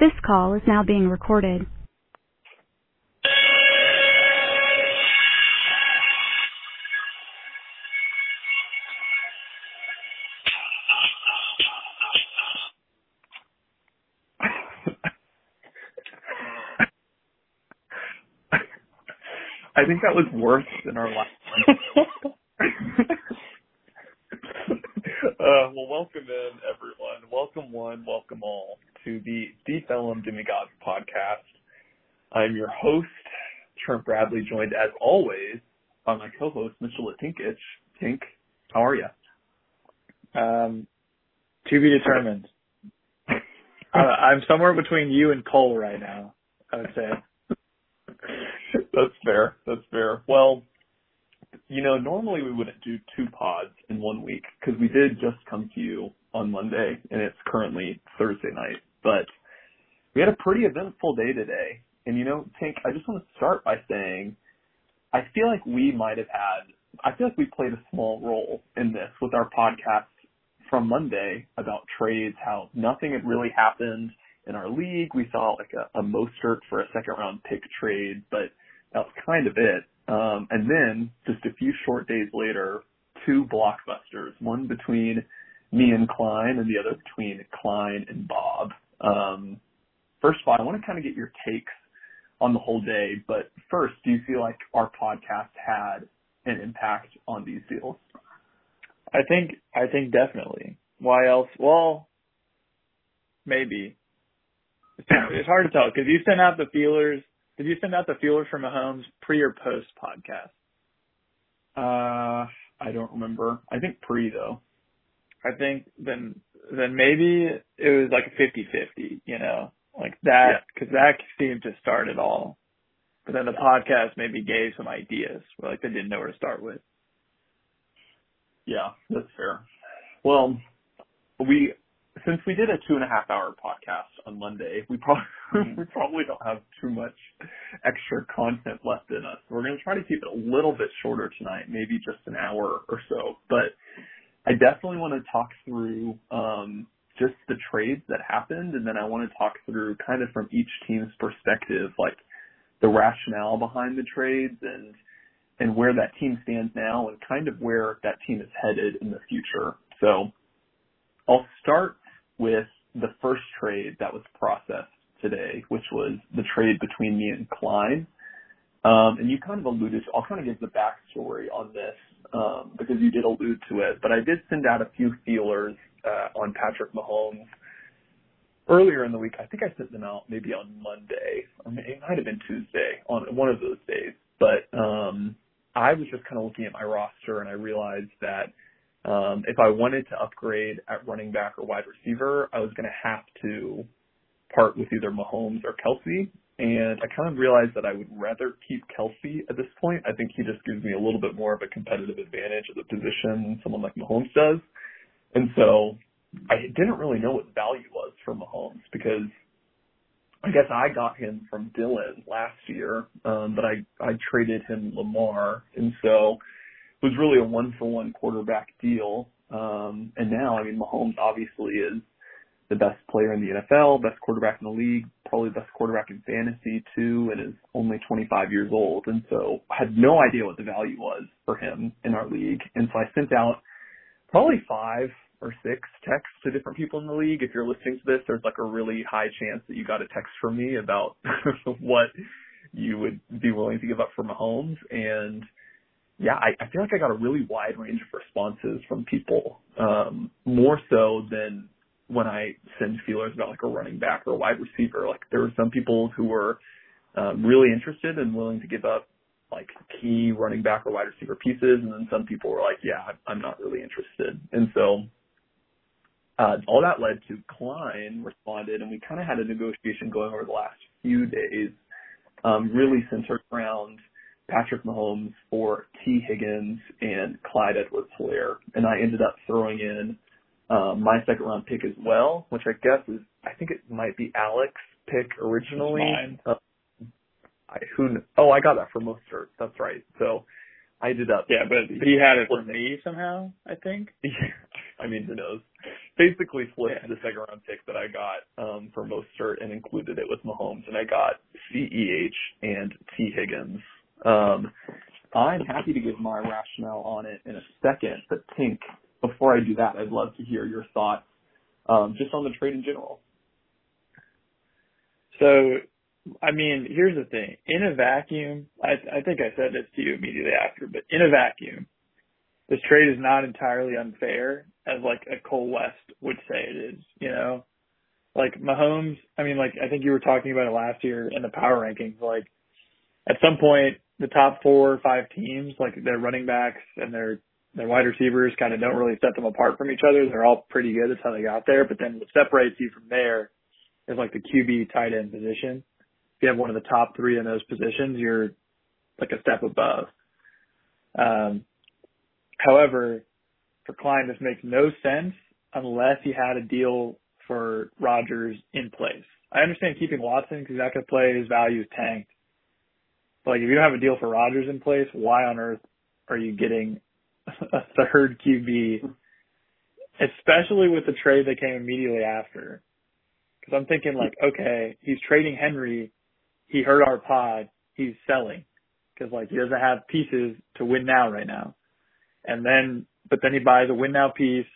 This call is now being recorded. I think that was worse than our last one. uh, well, welcome in, everyone. Welcome one, welcome all to the Deep Ellum Demigods podcast. I'm your host, Trent Bradley, joined as always by my co-host, Mitchell Tinkich. Tink, how are you? Um, to be determined. uh, I'm somewhere between you and Cole right now. I would say. That's fair. That's fair. Well, you know, normally we wouldn't do two pods in one week because we did just come to you on Monday and it's currently Thursday night. But we had a pretty eventful day today. And you know, Tink, I just want to start by saying I feel like we might have had, I feel like we played a small role in this with our podcast from Monday about trades, how nothing had really happened in our league. We saw like a, a Mostert for a second round pick trade, but that was kind of it. Um, and then just a few short days later, two blockbusters, one between me and Klein and the other between Klein and Bob. Um, first of all, I want to kind of get your takes on the whole day, but first, do you feel like our podcast had an impact on these deals? I think, I think definitely. Why else? Well, maybe. It's, hard to tell because you sent out the feelers did you send out the feelers for Mahomes pre or post podcast? Uh, I don't remember. I think pre though. I think then then maybe it was like a 50-50, you know, like that because yeah. that seemed to start it all. But then the podcast maybe gave some ideas, like they didn't know where to start with. Yeah, that's fair. Well, we since we did a two and a half hour podcast on Monday, we probably mm-hmm. we probably don't have too much extra content left in us. We're going to try to keep it a little bit shorter tonight, maybe just an hour or so. But I definitely want to talk through um, just the trades that happened, and then I want to talk through kind of from each team's perspective, like the rationale behind the trades and and where that team stands now, and kind of where that team is headed in the future. So I'll start with the first trade that was processed today, which was the trade between me and Klein. Um, and you kind of alluded to, I'll kind of give the backstory on this, um, because you did allude to it, but I did send out a few feelers, uh, on Patrick Mahomes earlier in the week. I think I sent them out maybe on Monday, or it might have been Tuesday on one of those days, but, um, I was just kind of looking at my roster and I realized that um, if I wanted to upgrade at running back or wide receiver, I was going to have to part with either Mahomes or Kelce. And I kind of realized that I would rather keep Kelce at this point. I think he just gives me a little bit more of a competitive advantage at the position than someone like Mahomes does. And so I didn't really know what value was for Mahomes because I guess I got him from Dylan last year, um, but I, I traded him Lamar. And so it was really a one for one quarterback deal. Um, and now, I mean, Mahomes obviously is the best player in the NFL, best quarterback in the league, probably the best quarterback in fantasy too, and is only 25 years old. And so I had no idea what the value was for him in our league. And so I sent out probably five or six texts to different people in the league. If you're listening to this, there's like a really high chance that you got a text from me about what you would be willing to give up for Mahomes. And yeah, I, I feel like I got a really wide range of responses from people, um, more so than when I send feelers about like a running back or a wide receiver. Like there were some people who were um, really interested and willing to give up like key running back or wide receiver pieces, and then some people were like, yeah, I'm not really interested. And so uh, all that led to Klein responded, and we kind of had a negotiation going over the last few days, um, really centered around Patrick Mahomes for T. Higgins and Clyde Edwards-Helaire. And I ended up throwing in um, my second round pick as well, which I guess is, I think it might be Alex's pick originally. Uh, I, who, oh, I got that for Mostert. That's right. So I did up. Yeah, but he had it from me somehow. I think. Yeah. I mean, who knows? Basically, flipped yeah. the second round pick that I got um, for Mostert and included it with Mahomes, and I got Ceh and T Higgins. Um, I'm happy to give my rationale on it in a second, but Tink, before I do that, I'd love to hear your thoughts um, just on the trade in general. So, I mean, here's the thing. In a vacuum, I, I think I said this to you immediately after, but in a vacuum, this trade is not entirely unfair as like a Cole West would say it is, you know? Like Mahomes, I mean, like I think you were talking about it last year in the power rankings, like at some point the top four or five teams, like their running backs and their their wide receivers kind of don't really set them apart from each other. They're all pretty good. That's how they got there. But then what separates you from there is like the QB tight end position. If you have one of the top three in those positions, you're like a step above. Um, however, for Klein, this makes no sense unless he had a deal for Rodgers in place. I understand keeping Watson because going to play. His value is tanked. But like, if you don't have a deal for Rodgers in place, why on earth are you getting a third QB, especially with the trade that came immediately after? Because I'm thinking like, okay, he's trading Henry. He heard our pod. He's selling because like he doesn't have pieces to win now right now. And then, but then he buys a win now piece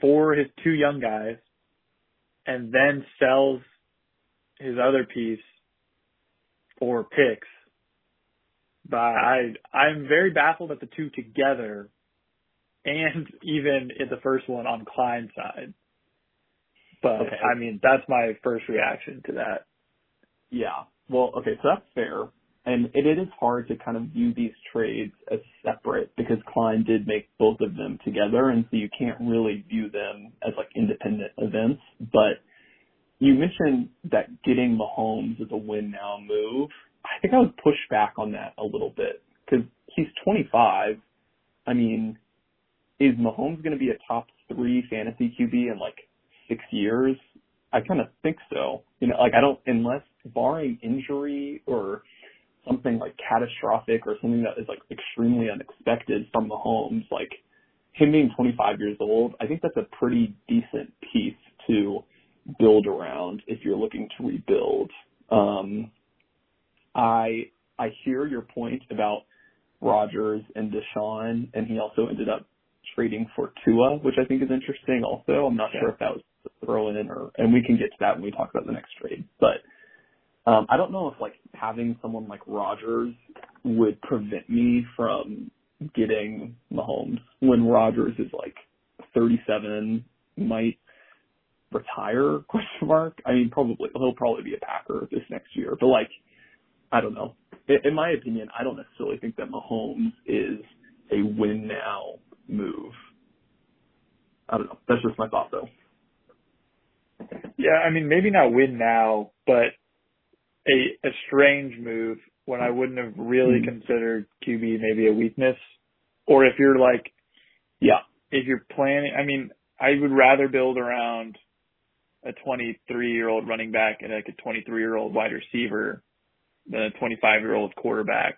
for his two young guys, and then sells his other piece for picks. But I I'm very baffled at the two together and even in the first one on Klein's side. But okay. I mean, that's my first reaction to that. Yeah. Well, okay, so that's fair. And it, it is hard to kind of view these trades as separate because Klein did make both of them together, and so you can't really view them as like independent events. But you mentioned that getting Mahomes is a win now move. I think I would push back on that a little bit because he's 25. I mean, is Mahomes going to be a top three fantasy QB in like six years? I kind of think so. You know, like I don't, unless barring injury or something like catastrophic or something that is like extremely unexpected from Mahomes, like him being 25 years old, I think that's a pretty decent piece to build around if you're looking to rebuild. Um, I I hear your point about Rodgers and Deshaun, and he also ended up trading for Tua, which I think is interesting also. I'm not sure if that was thrown in or, and we can get to that when we talk about the next trade. But um, I don't know if like having someone like Rodgers would prevent me from getting Mahomes when Rodgers is like 37, might retire question mark. I mean, probably he'll probably be a Packer this next year, but like, I don't know. In my opinion, I don't necessarily think that Mahomes is a win now move. I don't know. That's just my thought though. Yeah, I mean maybe not win now, but a a strange move when I wouldn't have really mm-hmm. considered QB maybe a weakness. Or if you're like Yeah. If you're planning I mean, I would rather build around a 23 year old running back and like a 23 year old wide receiver than a 25 year old quarterback.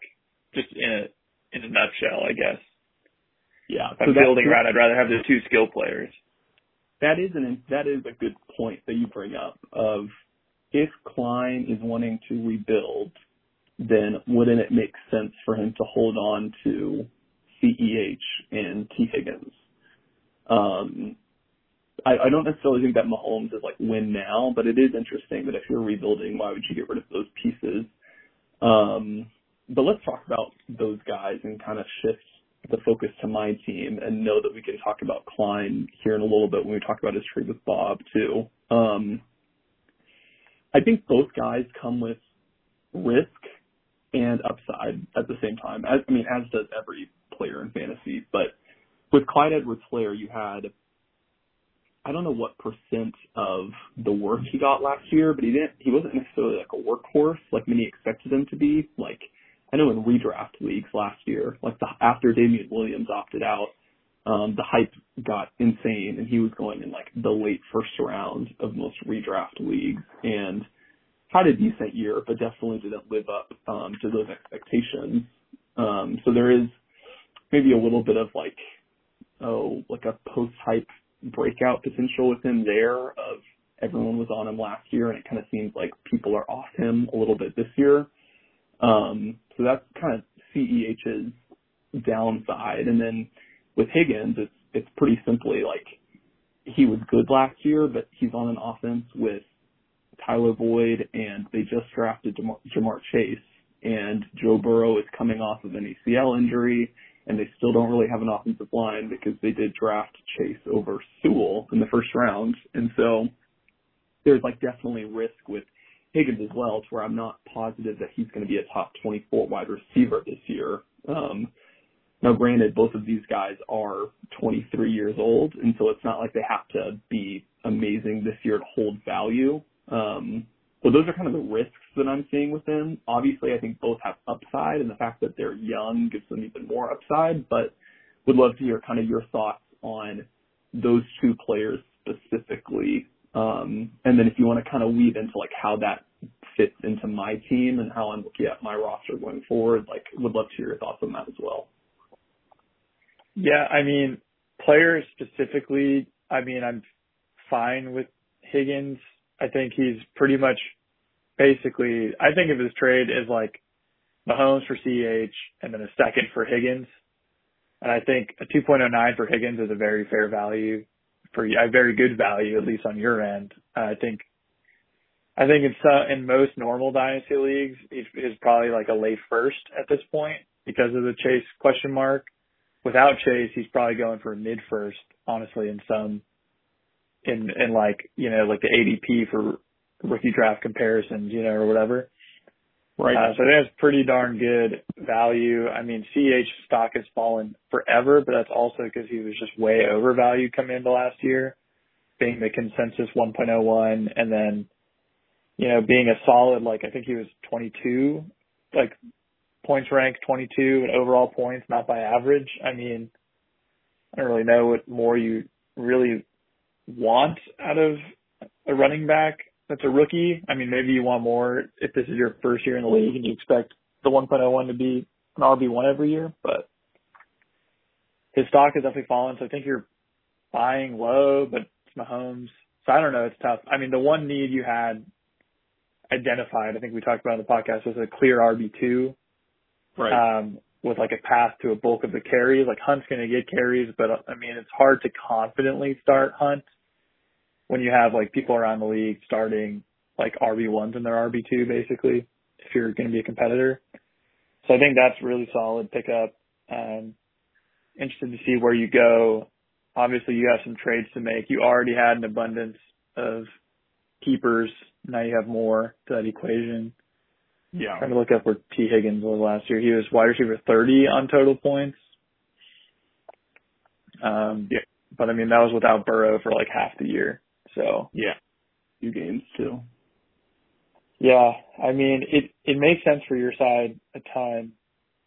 Just in a in a nutshell, I guess. Yeah. So building around, I'd rather have the two skill players. That is an that is a good point that you bring up. Of if Klein is wanting to rebuild, then wouldn't it make sense for him to hold on to CEH and T Higgins? Um, I, I don't necessarily think that Mahomes is like win now, but it is interesting that if you're rebuilding, why would you get rid of those pieces? Um, but let's talk about those guys and kind of shift the focus to my team and know that we can talk about Klein here in a little bit when we talk about his trade with Bob too. Um, I think both guys come with risk and upside at the same time. As, I mean, as does every player in fantasy. But with Clyde Edwards-Helaire, you had I don't know what percent of the work he got last year, but he didn't. He wasn't necessarily like a workhorse like many expected him to be. Like I know in redraft leagues last year, like the, after Damien Williams opted out, um, the hype got insane and he was going in like the late first round of most redraft leagues and had a decent year, but definitely didn't live up, um, to those expectations. Um, so there is maybe a little bit of like, oh, like a post hype breakout potential with him there of everyone was on him last year and it kind of seems like people are off him a little bit this year. Um, that's kind of CEH's downside. And then with Higgins, it's, it's pretty simply like he was good last year, but he's on an offense with Tyler Boyd and they just drafted Ja'Marr Chase and Joe Burrow is coming off of an ACL injury and they still don't really have an offensive line because they did draft Chase over Sewell in the first round. And so there's like definitely risk with Higgins as well to where I'm not positive that he's going to be a top 24 wide receiver this year. Um, now granted, both of these guys are 23 years old, and so it's not like they have to be amazing this year to hold value. Um, so those are kind of the risks that I'm seeing with them. Obviously, I think both have upside, and the fact that they're young gives them even more upside. But would love to hear kind of your thoughts on those two players specifically, um, and then if you want to kind of weave into like how that fits into my team and how I'm looking at my roster going forward, like would love to hear your thoughts on that as well. Yeah, I mean, players specifically, I mean, I'm fine with Higgins. I think he's pretty much basically, I think of his trade as like Mahomes for CH and then a second for Higgins. And I think a 2.09 for Higgins is a very fair value for a very good value, at least on your end. I think, I think it's, uh, in most normal dynasty leagues, he's probably like a late first at this point because of the Chase question mark. Without Chase, he's probably going for a mid first, honestly, in some, in, in like, you know, like the ADP for rookie draft comparisons, you know, or whatever. Right. Uh, so that's pretty darn good value. I mean, CH stock has fallen forever, but that's also because he was just way overvalued coming into last year, being the consensus 1.01 and then, you know, being a solid, like I think he was 22, like points ranked 22 and overall points, not by average. I mean, I don't really know what more you really want out of a running back that's a rookie. I mean, maybe you want more if this is your first year in the league and you expect the 1.01 to be an RB1 every year, but his stock has definitely fallen. So I think you're buying low, but it's Mahomes. So I don't know. It's tough. I mean, the one need you had identified, I think we talked about in the podcast, was a clear RB2. Right. Um, with like a path to a bulk of the carries. Like Hunt's going to get carries, but I mean, it's hard to confidently start Hunt when you have like people around the league starting like RB ones in their RB two basically, if you're going to be a competitor. So I think that's really solid pickup. Um, interested to see where you go. Obviously, you have some trades to make. You already had an abundance of keepers. Now you have more to that equation. Yeah. Trying to look up where T. Higgins was last year. He was wide receiver 30 on total points. Um, yeah. But I mean, that was without Burrow for like half the year. So yeah, few games too. Yeah, I mean it. It makes sense for your side a ton.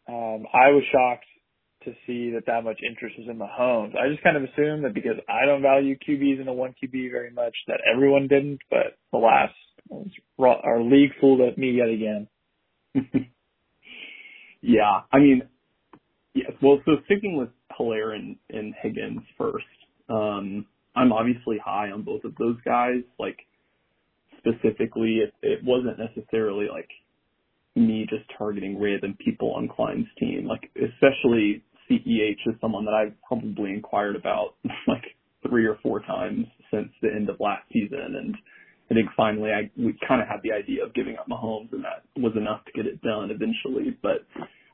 Um, I was shocked to see that that much interest was in Mahomes. I just kind of assumed that because I don't value QBs in the one QB very much, that everyone didn't. But alas, our league fooled me yet again. yeah, I mean, yes. Well, so sticking with Helaire and, and Higgins first. Um, I'm obviously high on both of those guys. Like specifically, it, it wasn't necessarily like me just targeting random people on Klein's team. Like especially CEH is someone that I've probably inquired about like three or four times since the end of last season, and I think finally I we kind of had the idea of giving up Mahomes, and that was enough to get it done eventually. But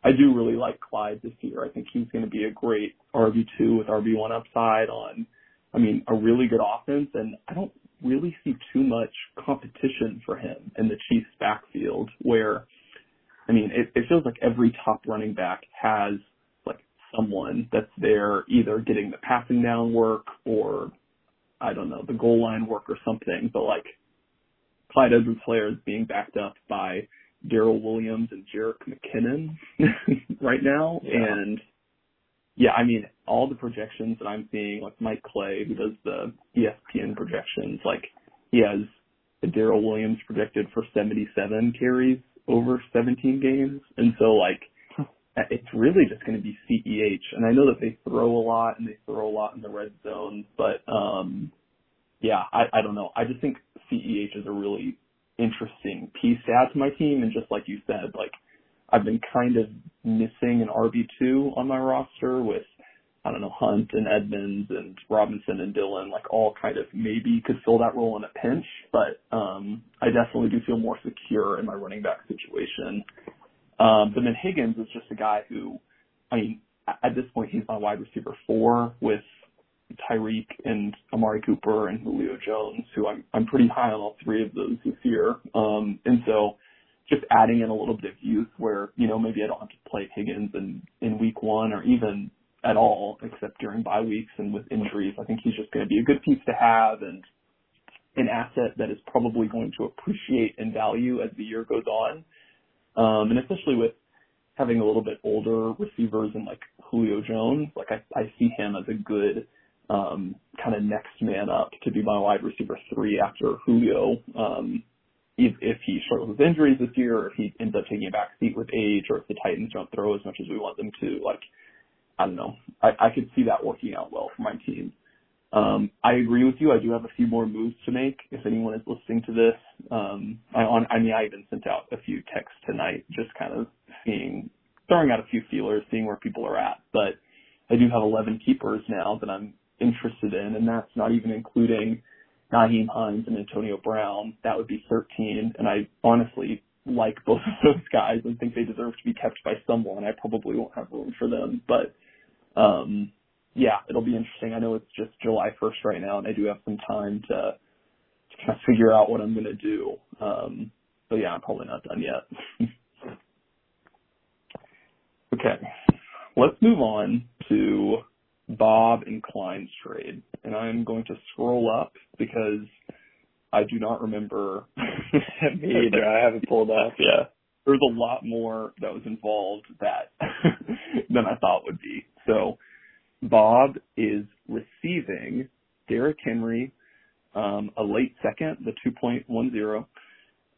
I do really like Clyde this year. I think he's going to be a great RB two with RB one upside on I mean, a really good offense, and I don't really see too much competition for him in the Chiefs backfield where, I mean, it, it feels like every top running back has like someone that's there either getting the passing down work or, I don't know, the goal line work or something, but like Clyde Edwards-Helaire is being backed up by Darrel Williams and Jerick McKinnon right now, yeah. and yeah, I mean, all the projections that I'm seeing, like Mike Clay, who does the ESPN projections, like he has Darrel Williams projected for 77 carries over 17 games. And so like, it's really just going to be CEH. And I know that they throw a lot and they throw a lot in the red zone, but um, yeah, I, I don't know. I just think CEH is a really interesting piece to add to my team. And just like you said, like I've been kind of missing an RB2 on my roster with, I don't know, Hunt and Edmonds and Robinson and Dillon, like all kind of maybe could fill that role in a pinch, but um, I definitely do feel more secure in my running back situation. Um, but then Higgins is just a guy who, I mean, at this point he's my wide receiver four with Tyreek and Amari Cooper and Julio Jones, who I'm I'm pretty high on all three of those this year. Um, and so just adding in a little bit of youth where, you know, maybe I don't have to play Higgins in, in week one or even at all, except during bye weeks and with injuries. I think he's just going to be a good piece to have and an asset that is probably going to appreciate in value as the year goes on. Um, and especially with having a little bit older receivers and like Julio Jones, like I, I see him as a good um, kind of next man up to be my wide receiver three after Julio. Um, if, he struggles with injuries this year, or if he ends up taking a back seat with age, or if the Titans don't throw as much as we want them to, like I don't know, I, I could see that working out well for my team. Um, I agree with you. I do have a few more moves to make. If anyone is listening to this, um, I, on, I mean, I even sent out a few texts tonight, just kind of seeing, throwing out a few feelers, seeing where people are at. But I do have 11 keepers now that I'm interested in, and that's not even including Nyheim Hines and Antonio Brown. That would be 13, and I honestly like both of those guys and think they deserve to be kept by someone. I probably won't have room for them, but um, yeah, it'll be interesting. I know it's just July 1st right now, and I do have some time to, to kind of figure out what I'm going to do. Um, but yeah, I'm probably not done yet. okay, let's move on to Bob and Klein's trade, and I'm going to scroll up because I do not remember. Me either. I have it pulled up. Yeah, there's a lot more that was involved that than I thought would be. So Bob is receiving Derrick Henry, um, a late second, the 2.10,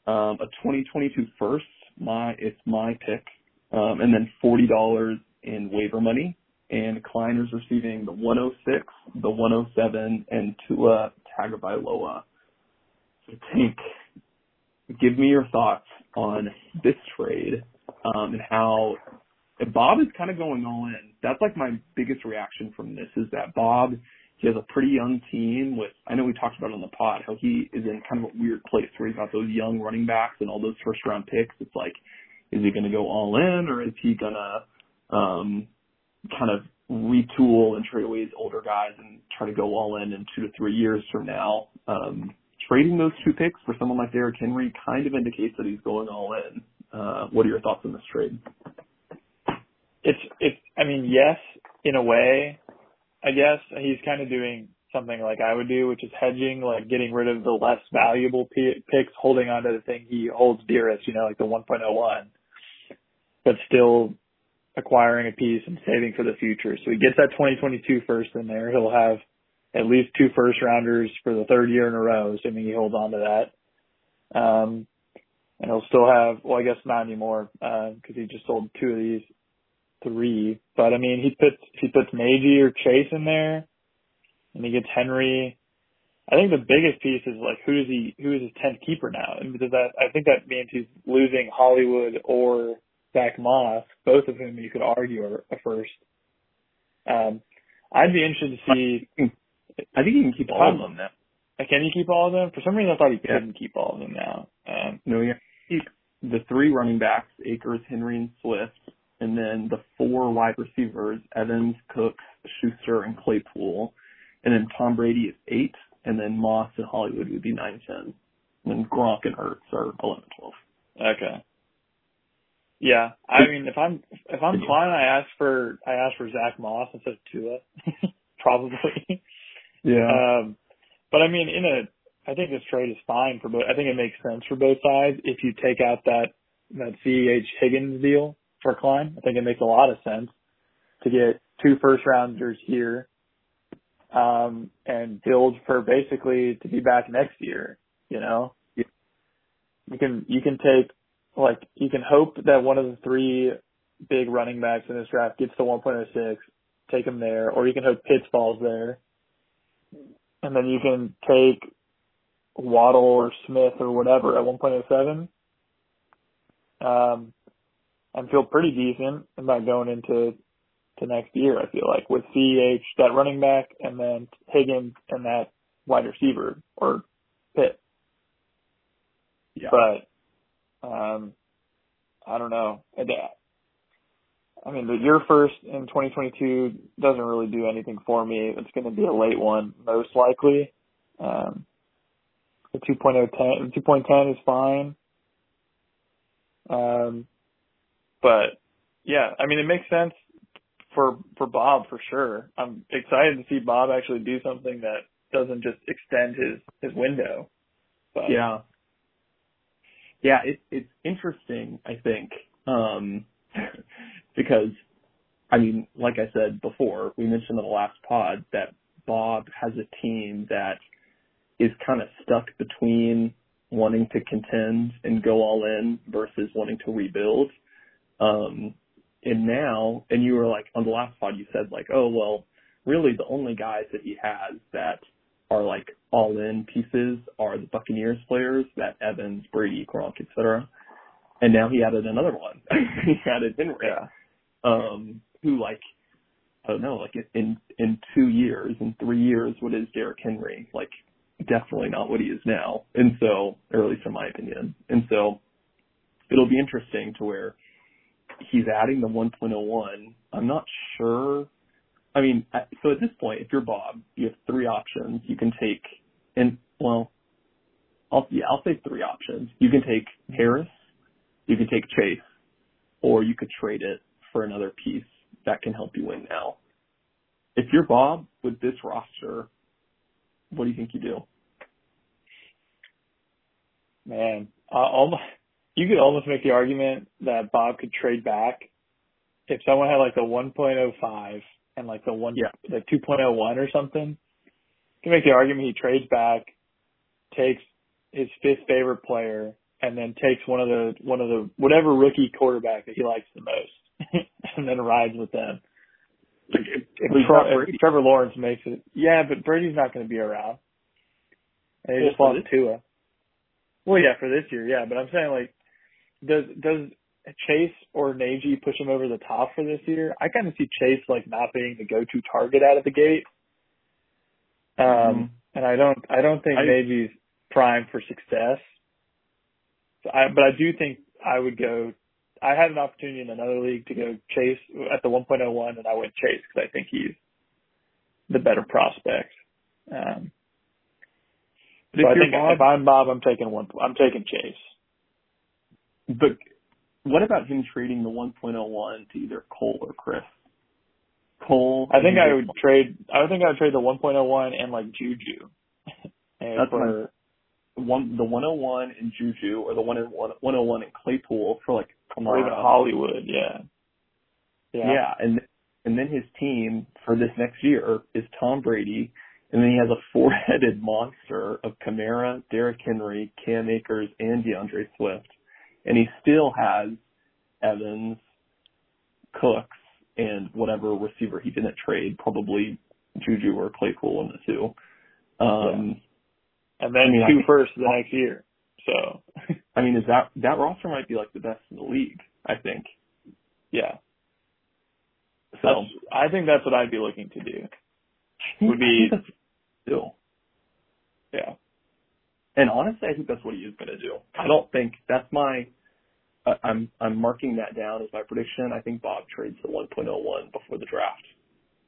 um, a 2022 first, my it's my pick, um, and then forty dollars in waiver money. And Klein is receiving the 106, the 107, and Tua Tagovailoa. So Tink, give me your thoughts on this trade um, and how and Bob is kind of going all in. That's like my biggest reaction from this is that Bob, he has a pretty young team with, I know we talked about on the pod, how he is in kind of a weird place where he's got those young running backs and all those first round picks. It's like, is he going to go all in or is he going to, um, kind of retool and trade away his older guys and try to go all in in two to three years from now? Um, trading those two picks for someone like Derrick Henry kind of indicates that he's going all in. Uh, what are your thoughts on this trade? it's it's I mean yes in a way I guess he's kind of doing something like I would do which is hedging like getting rid of the less valuable p- picks holding on to the thing he holds dearest you know like the 1.01 but still acquiring a piece and saving for the future so he gets that 2022 first in there he'll have at least two first rounders for the third year in a row assuming he holds on to that um and he'll still have well I guess not anymore because uh, he just sold two of these three. But I mean, he puts he puts Najee or Chase in there, and he gets Henry. I think the biggest piece is like who is he who is his tenth keeper now? And because that I think that means he's losing Hollywood or Zach Moss, both of whom you could argue are a first. Um, I'd be interested to see. I think he can keep all of them now. Can he keep all of them? For some reason, I thought he couldn't keep all of them now. Um, no, yeah, keep the three running backs: Akers, Henry, and Swift and then the four wide receivers, Evans, Cooks, Schuster, and Claypool. And then Tom Brady is eight, and then Moss and Hollywood would be nine, ten. And then Gronk and Ertz are eleven, twelve. Okay. Yeah, I mean, if I'm if I'm Klein, I ask for I ask for Zach Moss instead of Tua, probably. Yeah. Um, but I mean, in a, I think this trade is fine for both. I think it makes sense for both sides if you take out that that CH Higgins deal for Klein. I think it makes a lot of sense to get two first rounders here um, and build for basically to be back next year. You know, you can you can take like you can hope that one of the three big running backs in this draft gets to 1.06, take him there, or you can hope Pitts falls there, and then you can take Waddle or Smith or whatever at 1.07. Um, and feel pretty decent about going into to next year. I feel like with CEH, that running back, and then Higgins and that wide receiver or Pitt. Yeah. But um, I don't know. I mean, the year first in 2022 doesn't really do anything for me. It's going to be a late one, most likely. Um, the 2.010, 2.10 is fine. Um, but yeah, I mean, it makes sense for for Bob for sure. I'm excited to see Bob actually do something that doesn't just extend his his window. But yeah, yeah, it, it's interesting. I think um, because I mean, like I said before, we mentioned in the last pod that Bob has a team that is kind of stuck between wanting to contend and go all in versus wanting to rebuild. Um, and now, and you were like on the last pod, you said like, oh well, really the only guys that he has that are like all in pieces are the Buccaneers players, that Evans, Brady, Gronk, etc. And now he added another one. he added Henry, yeah. um, who like I don't know, like in in two years, in three years, what is Derrick Henry? Like definitely not what he is now. And so, or at least in my opinion. And so, it'll be interesting to where he's adding the 1.01. I'm not sure. I mean, so at this point, if you're Bob, you have three options. You can take, and well, I'll yeah, I'll say three options. You can take Harris, you can take Chase, or you could trade it for another piece that can help you win now. If you're Bob with this roster, what do you think you do? Man, uh, almost you could almost make the argument that Bob could trade back if someone had like a 1.05 and like the one yeah. the 2.01 or something. You can make the argument he trades back, takes his fifth favorite player, and then takes one of the one of the whatever rookie quarterback that he likes the most, and then rides with them. If, if, if Trevor Lawrence makes it, yeah, but Brady's not going to be around. And they just lost Tua. Well, yeah, for this year, yeah, but I'm saying like does does Chase or Najee push him over the top for this year? I kind of see Chase like not being the go-to target out of the gate. Um, mm-hmm. and I don't, I don't think I, Najee's prime for success. So I, but I do think I would go. I had an opportunity in another league to go Chase at the 1.01, and I went Chase because I think he's the better prospect. Um, but so I think Bob, if I'm Bob, I'm taking one. I'm taking Chase. But what about him trading the 1.01 to either Cole or Chris? Cole. I think I would trade. I think I would trade the 1.01 and like Juju. and That's for, my one. The 101 and Juju, or the 101 and Claypool for like Kamara. Or even Hollywood. Yeah. Yeah. Yeah, and and then his team for this next year is Tom Brady, and then he has a four-headed monster of Kamara, Derrick Henry, Cam Akers, and D'Andre Swift and he still has Evans, Cooks, and whatever receiver he didn't trade, probably Juju or Claypool in the two. Um, yeah. And then I mean, two I first the next year. So, I mean, is that that roster might be like the best in the league? I think. Yeah. So that's, I think that's what I'd be looking to do. Would be still. Yeah. And honestly, I think that's what he is going to do. I don't think that's my. I'm I'm marking that down as my prediction. I think Bob trades the 1.01 before the draft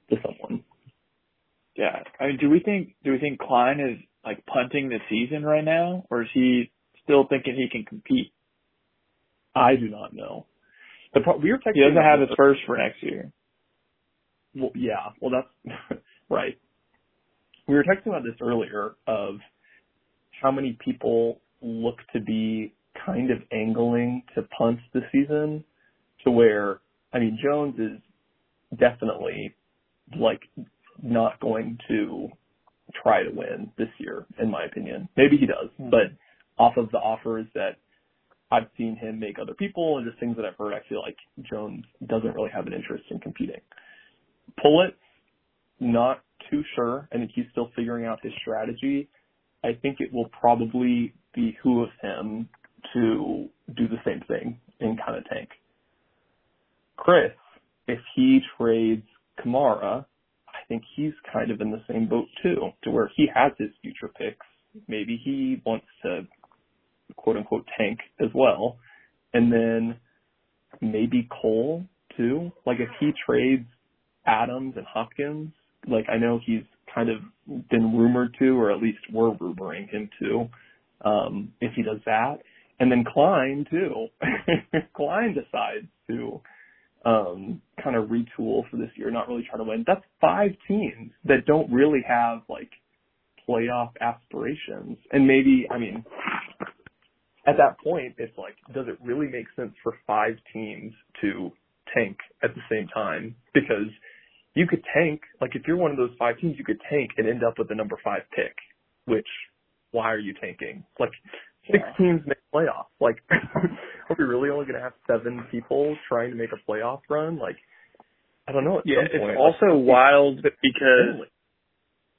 to someone. Yeah, I mean, do we think do we think Klein is like punting the season right now, or is he still thinking he can compete? I do not know. The pro- we were texting. He doesn't have his first for next year. Well, yeah. Well, that's right. We were texting about this earlier of how many people look to be kind of angling to punt the season to where, I mean, Jones is definitely like not going to try to win this year, in my opinion. Maybe he does, mm-hmm. but off of the offers that I've seen him make other people and just things that I've heard, I feel like Jones doesn't really have an interest in competing. Pullett, not too sure. I think he's still figuring out his strategy. I think it will probably behoove him to do the same thing and kind of tank. Chris, if he trades Kamara, I think he's kind of in the same boat too, to where he has his future picks. Maybe he wants to quote unquote tank as well. And then maybe Cole too. Like if he trades Adams and Hopkins, like I know he's kind of been rumored to, or at least we're rumoring him to, um, if he does that. And then Klein too. Klein decides to um kind of retool for this year, not really trying to win. That's five teams that don't really have like playoff aspirations. And maybe I mean at that point it's like, does it really make sense for five teams to tank at the same time? Because you could tank, like if you're one of those five teams, you could tank and end up with the number five pick, which why are you tanking? Like six yeah. teams make playoffs. Like, are we really only going to have seven people trying to make a playoff run? Like, I don't know. yeah, it's point. also like, wild because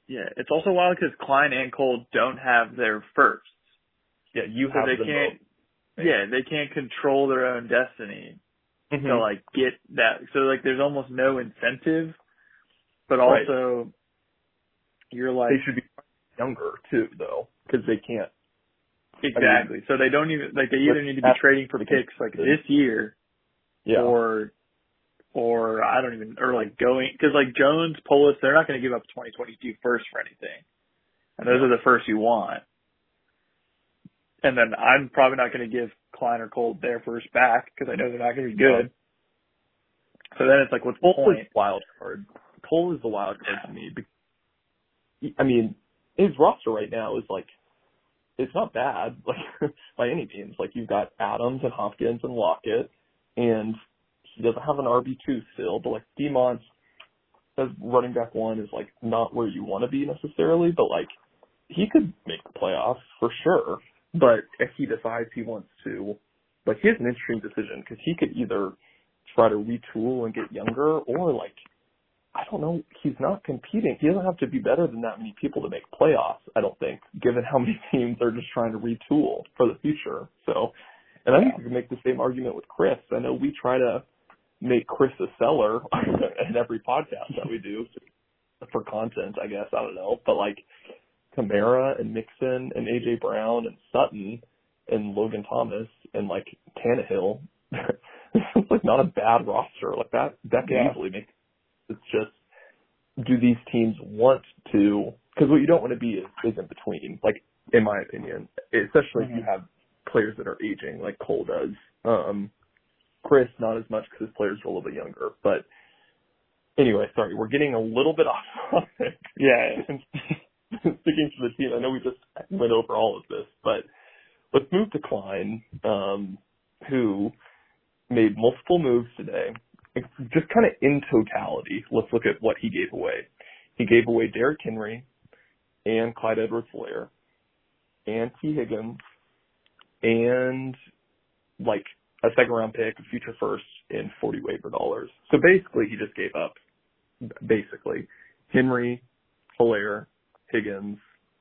yeah, it's also wild because Klein and Cole don't have their firsts. Yeah, you so have they can't. Both. Yeah, they can't control their own destiny mm-hmm. to like get that. So like, there's almost no incentive, but also right. you're like they should be younger too, though, because they can't Exactly. I mean, so they don't even like they either need to be trading for picks like this year, yeah. or or I don't even or like going because like Jones, Polis, they're not going to give up 2022 first for anything, and those are the first you want. And then I'm probably not going to give Klein or Cole their first back because I know they're not going to be good. So then it's like, what's Cole the point? is wild card. Cole is the wild card to me. I mean, his roster right now is like it's not bad, like by any means. Like you've got Adams and Hopkins and Lockett, and he doesn't have an RB two still, but like Demonts as running back one is like not where you want to be necessarily, but like he could make the playoffs for sure. But if he decides he wants to, like he has an interesting decision because he could either try to retool and get younger, or like I don't know, he's not competing. He doesn't have to be better than that many people to make playoffs, I don't think, given how many teams are just trying to retool for the future. So, and I think you can make the same argument with Chris. I know we try to make Chris a seller in every podcast that we do for content, I guess. I don't know. But like Kamara and Mixon and AJ Brown and Sutton and Logan Thomas and like Tannehill, it's like not a bad roster. Like that that can yeah. easily make it's just, do these teams want to? Because what you don't want to be is, is in between. Like in my opinion, especially mm-hmm. if you mm-hmm. have players that are aging, like Cole does. Um, Chris, not as much because his players are a little bit younger. But anyway, sorry, we're getting a little bit off topic. Yeah. Sticking to the team, I know we just went over all of this, but let's move to Klein, um, who made multiple moves today just kind of in totality, let's look at what he gave away. He gave away Derrick Henry and Clyde Edwards-Helaire and T. Higgins and like a second round pick, a future first, and 40 waiver dollars. So basically, he just gave up, basically, Henry, Helaire, Higgins,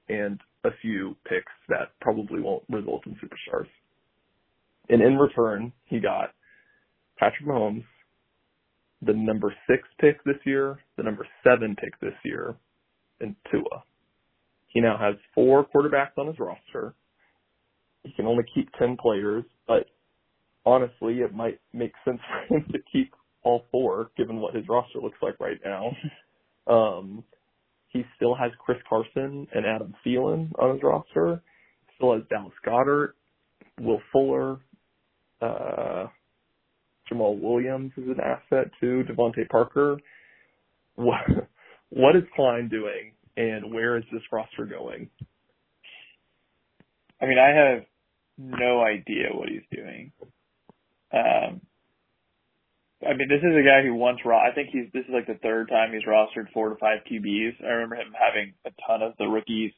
and a few picks that probably won't result in superstars. And in return, he got Patrick Mahomes, the number six pick this year, the number seven pick this year, and Tua. He now has four quarterbacks on his roster. He can only keep 10 players, but honestly, it might make sense for him to keep all four given what his roster looks like right now. Um, he still has Chris Carson and Adam Thielen on his roster. Still has Dallas Goedert, Will Fuller, uh, Jamaal Williams is an asset too. DeVante Parker. What what is Klein doing, and where is this roster going? I mean, I have no idea what he's doing. Um, I mean, this is a guy who once ro- I think he's this is like the third time he's rostered four to five QBs. I remember him having a ton of the rookies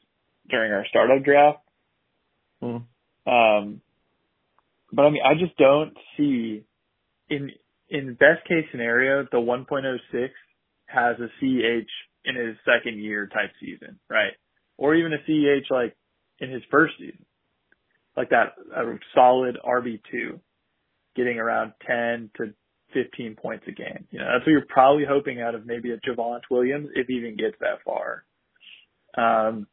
during our startup draft. Hmm. Um, but I mean, I just don't see in in best case scenario, the 1.06 has a CH in his second year type season, right? Or even a CH like in his first season, like that a solid RB two, getting around 10 to 15 points a game. You know, that's what you're probably hoping out of maybe a Javonte Williams if he even gets that far. Um,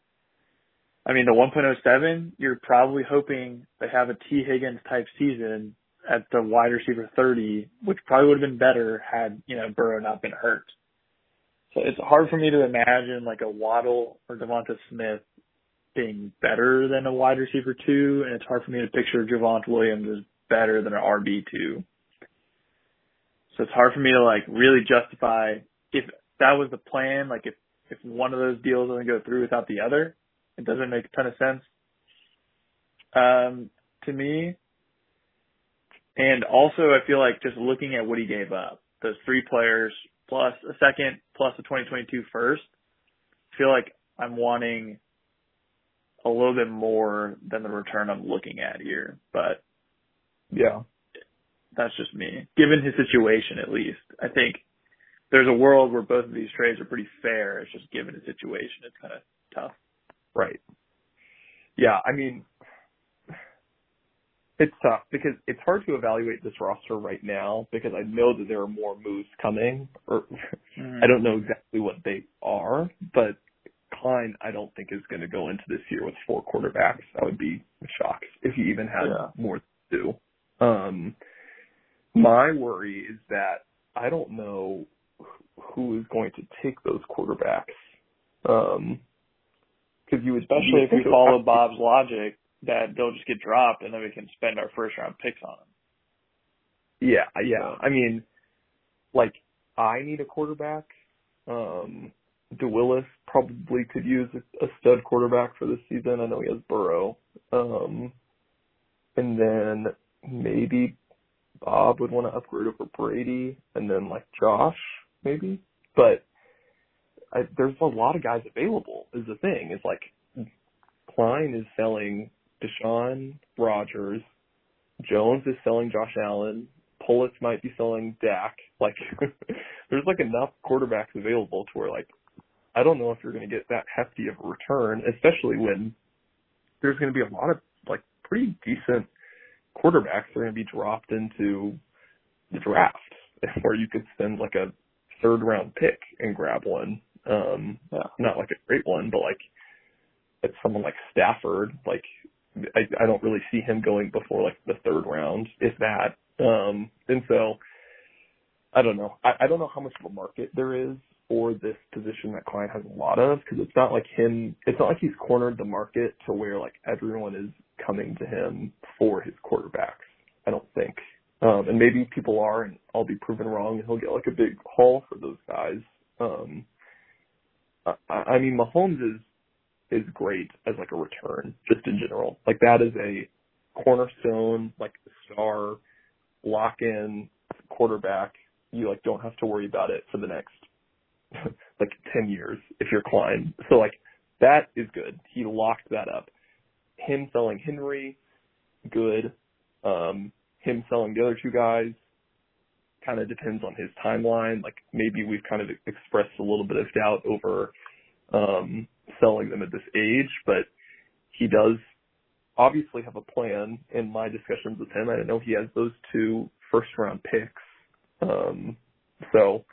I mean, the 1.07, you're probably hoping they have a T Higgins type season at the wide receiver 30, which probably would have been better had, you know, Burrow not been hurt. So it's hard for me to imagine like a Waddle or Devonta Smith being better than a wide receiver two, and it's hard for me to picture Javonte Williams as better than an RB two. So it's hard for me to like really justify if that was the plan, like if if one of those deals doesn't go through without the other, it doesn't make a ton of sense. Um, to me, and also, I feel like just looking at what he gave up, those three players plus a second plus a 2022 first, I feel like I'm wanting a little bit more than the return I'm looking at here. But yeah, that's just me. Given his situation, at least, I think there's a world where both of these trades are pretty fair. It's just given his situation, it's kind of tough. Right. Yeah, I mean, it's tough because it's hard to evaluate this roster right now because I know that there are more moves coming, or mm-hmm. I don't know exactly what they are, but Klein I don't think is going to go into this year with four quarterbacks. I would be shocked if he even had yeah. more to do. Um, my worry is that I don't know who is going to take those quarterbacks. Um, because you especially if you follow Bob's logic, that they'll just get dropped and then we can spend our first round picks on them. Yeah, yeah. I mean, like I need a quarterback. Um, DeWillis probably could use a, a stud quarterback for this season. I know he has Burrow. Um, and then maybe Bob would want to upgrade over Brady, and then like Josh maybe. But I, there's a lot of guys available. Is the thing. It's like Klein is selling Deshaun Rodgers. Jones is selling Josh Allen. Pullitz might be selling Dak. Like, there's like enough quarterbacks available to where like, I don't know if you're going to get that hefty of a return, especially when there's going to be a lot of like pretty decent quarterbacks that are going to be dropped into the draft where you could spend like a third round pick and grab one. Um, yeah. not like a great one, but like it's someone like Stafford, like I, I don't really see him going before like the third round, if that. Um, and so I don't know. I, I don't know how much of a market there is for this position that Klein has a lot of because it's not like him. It's not like he's cornered the market to where like everyone is coming to him for his quarterbacks. I don't think. Um, and maybe people are, and I'll be proven wrong, and he'll get like a big haul for those guys. Um, I, I mean, Mahomes is is great as like a return, just in general. Like that is a cornerstone, like star, lock in quarterback. You like don't have to worry about it for the next like ten years if you're Klein. So like that is good. He locked that up. Him selling Henry, good. Um, him selling the other two guys kind of depends on his timeline. Like maybe we've kind of expressed a little bit of doubt over um, selling them at this age, but he does obviously have a plan in my discussions with him. I know he has those two first round picks. Um, so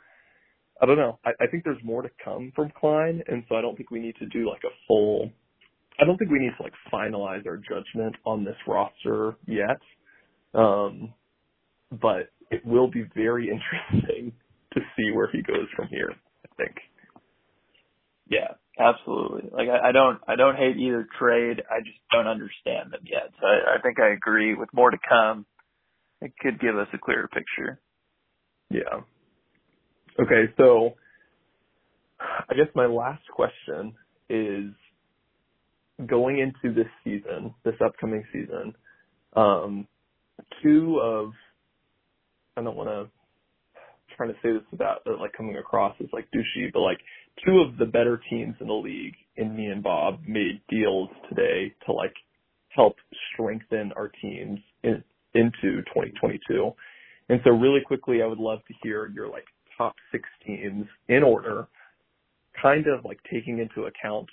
I don't know. I, I think there's more to come from Klein, and so I don't think we need to do like a full. I don't think we need to like finalize our judgment on this roster yet. Um, but it will be very interesting to see where he goes from here. I think. Yeah, absolutely. Like I, I don't, I don't hate either trade. I just don't understand them yet. So I, I think I agree. With more to come, it could give us a clearer picture. Yeah. Okay, so I guess my last question is going into this season, this upcoming season, um, two of I don't want to trying to say this without like coming across as like douchey, but like two of the better teams in the league, in me and Bob, made deals today to like help strengthen our teams in into 2022. And so really quickly, I would love to hear your like top six teams in order, kind of like taking into account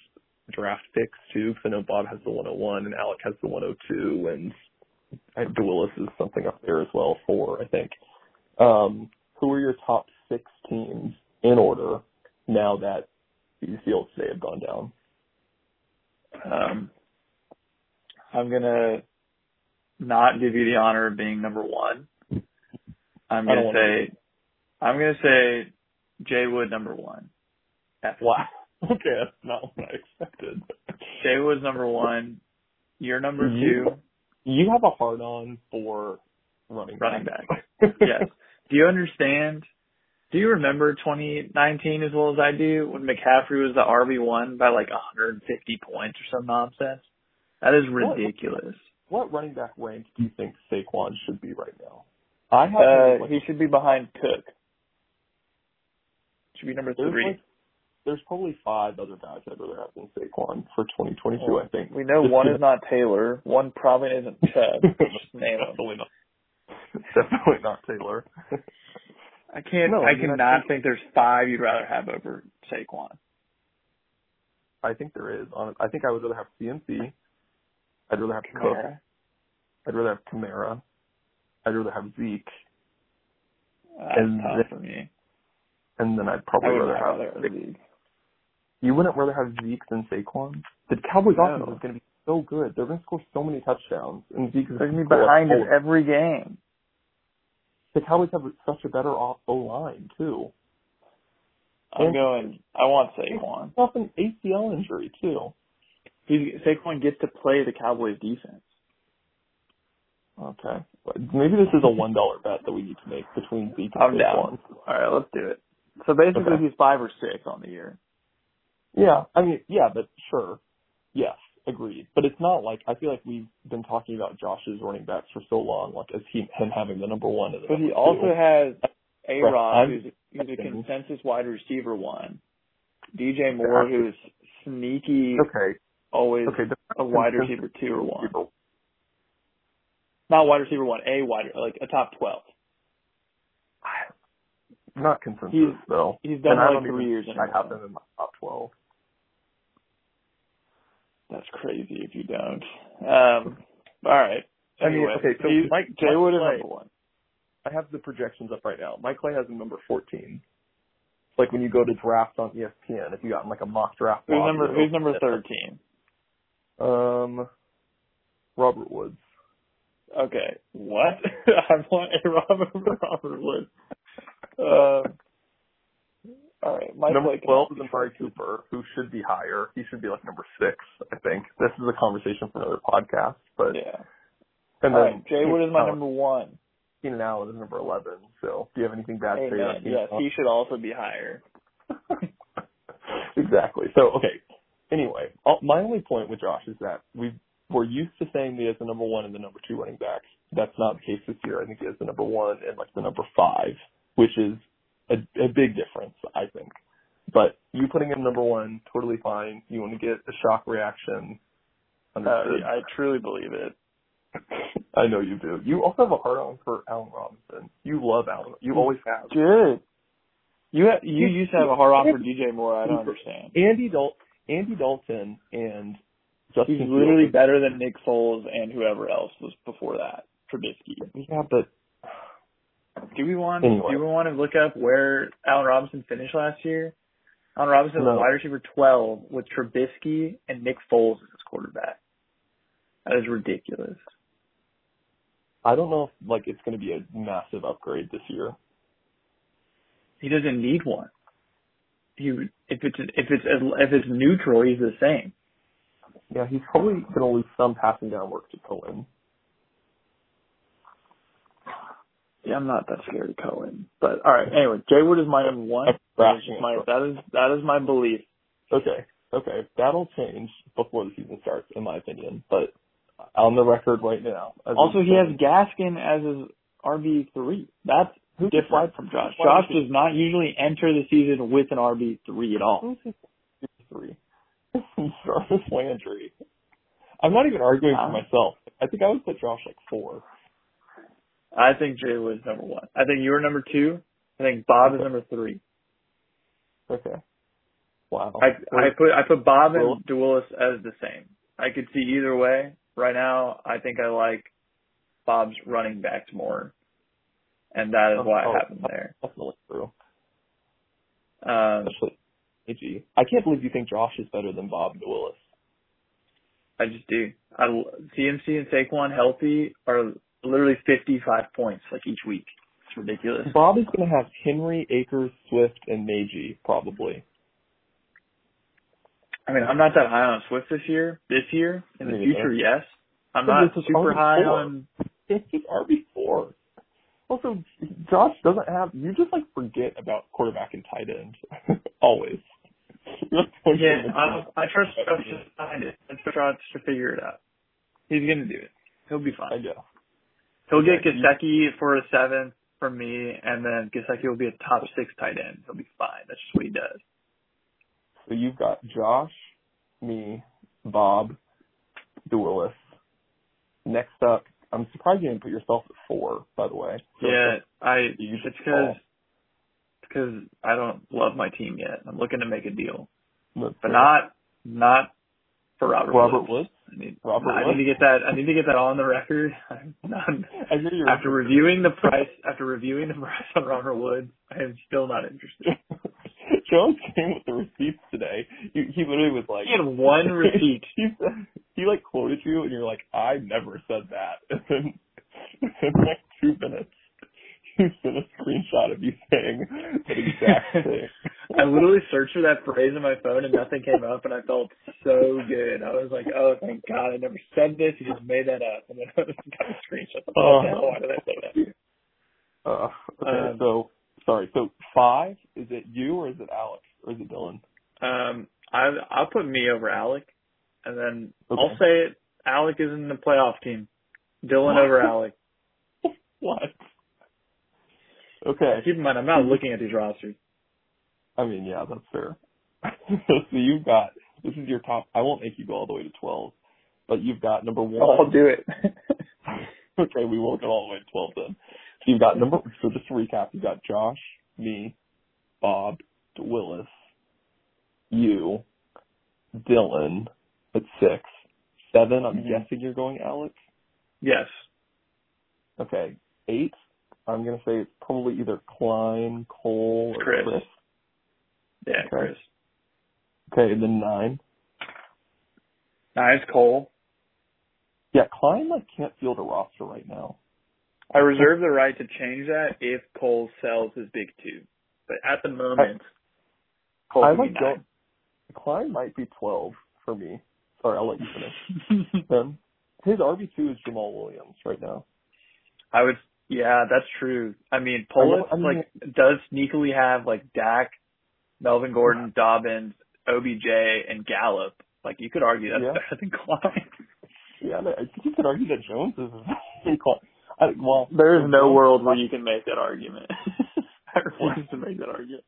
draft picks too, because I know Bob has the 101 and Alec has the 102, and Willis is something up there as well for I think. Um, who are your top six teams in order now that these fields today have gone down? Um, I'm gonna not give you the honor of being number one. I'm gonna say, to... I'm gonna say Jay Wood number one. Wow. Okay, that's not what I expected. Jay Wood's number one. You're number you, two. You have a hard on for running running back. yes. Do you understand? Do you remember 2019 as well as I do when McCaffrey was the RB one by like 150 points or some nonsense? That is ridiculous. What, what running back rank do you think Saquon should be right now? I have. Uh, he should be behind Cook. Should be number three. Like, there's probably five other guys I'd rather have than Saquon for 2022. Well, I think we know one is not Taylor. One probably isn't Chubb. Definitely not. Definitely not Taylor. I can't. No, I, cannot think, think there's five you'd rather have over Saquon. I think there is. I think I would rather have CMC. I'd rather have Kamara. Cook. I'd rather have Kamara. I'd rather have Zeke. That's and tough then, for me. And then I'd probably rather, rather have Zeke. You wouldn't rather have Zeke than Saquon? The Cowboys no. offense is going to be so good. They're going to score so many touchdowns, and Zeke is going to be behind it every game. The Cowboys have such a better off O line too. I'm and going. I want Saquon. Off an ACL injury too. He Saquon gets to play the Cowboys defense. Okay, maybe this is a one dollar bet that we need to make between Zeke and I'm Saquon. Down. All right, let's do it. So basically, okay. he's five or six on the year. Yeah, I mean, yeah, but sure, yes, agreed. But it's not like I feel like we've been talking about Josh's running backs for so long, like as he him having the number one. The but he two. also has A Rod, who's, who's a consensus wide receiver one. DJ Moore, who's sneaky. Okay. Always okay, a wide receiver two or one. Not wide receiver one, a wide like a top twelve. Not consensus he's, though. He's done like three years in I have him in my top twelve. That's crazy if you don't. Um, all right. Anyway, I mean, okay, so Mike Jay Wood is number one. I have the projections up right now. Mike Clay has him number 14. It's like when you go to draft on ESPN, if you got like a mock draft. Who's number Who's number 13? Um, Robert Woods. Okay, what? I want a Robert Robert Woods. Uh, all right. My number 12 is Amari Cooper, who should be higher. He should be like number six, I think. This is a conversation for another podcast, but. Yeah. And All then right. Jay Wood is my number one. Keenan Allen is number 11. So do you have anything bad to say about Yes, he should also be higher. exactly. So, okay. Anyway, uh, my only point with Josh is that we we're used to saying he has the number one and the number two running backs. That's not the case this year. I think he has the number one and like the number five, which is a, a big difference, I think. But you putting him number one, totally fine. You want to get a shock reaction. Uh, I truly believe it. I know you do. You also have a hard on for Allen Robinson. You love Allen. You always have. Good. You ha- you used to have a hard on for DJ Moore. I don't understand. Andy Dal- Andy Dalton and Justin. He's literally better than Nick Foles and whoever else was before that. Trubisky. Yeah, but do we want anyway. do we want to look up where Allen Robinson finished last year? Allen Robinson no. was wide receiver twelve with Trubisky and Nick Foles as his quarterback. That is ridiculous. I don't know if like it's going to be a massive upgrade this year. He doesn't need one. He if it's if it's if it's neutral, he's the same. Yeah, he's probably going to lose some passing down work to Cohen. Yeah, I'm not that scared of Cohen. But all right. Anyway, Jay Wood is my number one. That is my that is that is my belief. Okay. Okay. That'll change before the season starts, in my opinion. But on the record right now. Also, he has Gaskin as his RB three. That's Who's different from Josh. Josh does not usually enter the season with an RB three at all. Three. Jarvis Landry. I'm not even arguing for myself. I think I would put Josh like four. I think Jay was number one. I think you were number two. I think Bob is number three. Okay. Wow. I I put I put Bob and DeWillis as the same. I could see either way. Right now, I think I like Bob's running backs more, and that is why Oh, it happened there. Definitely true. Um, Especially AG. I can't believe you think Josh is better than Bob Willis. I just do. I CMC and Saquon healthy are literally 55 points like each week. It's ridiculous. Bob is going to have Henry, Akers, Swift, and Najee probably. I mean, I'm not that high on Swift this year. This year, in the future, yes. I'm But not super RB4. high on. It's just RB four. Also, Josh doesn't have. You just like forget about quarterback and tight end always. Yeah, I, I trust Josh to find it. I trust Josh to figure it out. He's gonna do it. He'll be fine. I fine. He'll get. Gesicki for a seventh from me, and then Gesicki will be a top six tight end. He'll be fine. That's just what he does. So you've got Josh, me, Bob, DeWillis. Next up, I'm surprised you didn't put yourself at four. By the way. So Yeah, I. You It's because because I don't love my team yet. I'm looking to make a deal, That's but fair. not not for Robert. Robert Woods. Woods. I need, Robert I need to get that. I need to get that on the record. I'm not, I hear you're after reviewing the price, after reviewing the price on Robert Woods, I am still not interested. Jones came with the receipts today. He, he literally was like, He had one receipt. he he like quoted you, and you're like, I never said that. And then in like two minutes, you sent a screenshot of you saying that exact thing. I literally searched for that phrase on my phone and nothing came up, and I felt so good. I was like, "Oh, thank God, I never said this. You just made that up." And then I just got a screenshot. Like, Oh. "What the hell? Why did I say that?" Uh, okay, Um, so sorry. So five is it you or is it Alex or is it Dylan? Um, I I'll put me over Alec, and then Okay. I'll say it. Alec is in the playoff team. Dylan What? over Alec. What? Okay. Keep in mind, I'm not looking at these rosters. I mean, yeah, that's fair. so you've got this is your top. I won't make you go all the way to twelve, but you've got number one. I'll do it. okay, we won't go all the way to twelve then. So you've got number. So just to recap, you've got Josh, me, Bob, Willis, you, Dylan at six, seven. I'm Mhm. guessing you're going Alex. yes. Okay, eight. I'm gonna say it's probably either Klein, Cole, or Chris. Chris. Yeah, Okay. Chris. Okay, then nine. Nice, Cole. Yeah, Klein like can't field a roster right now. I reserve the right to change that if Cole sells his big two. But at the moment, Cole I be like nine. Klein might be twelve for me. Sorry, I'll let you finish. Then um, his RB two is Jamal Williams right now. I would, yeah, that's true. I mean, Polis I mean- like does sneakily have like Dak, Melvin Gordon, Dobbins, OBJ, and Gallup. Like you could argue that's Yeah. better than Klein. Yeah, I think you could argue that Jones is. I, well, There is no world where you can make that argument. I refuse to make that argument.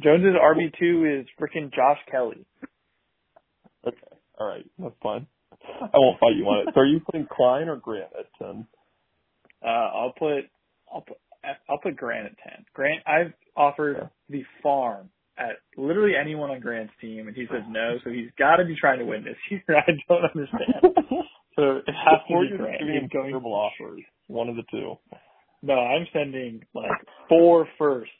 Jones's RB two is freaking Josh Kelley. Okay, all right, that's fine. I won't fight you on it. So are you putting Klein or Grant at ten? Uh, I'll put, I'll put, I'll put Grant at ten. Grant, I've offered the farm at literally anyone on Grant's team, and he says no. So he's got to be trying to win this year. I don't understand. So it has to be Grant. just giving him He's going. terrible offers. One of the two. No, I'm sending like four firsts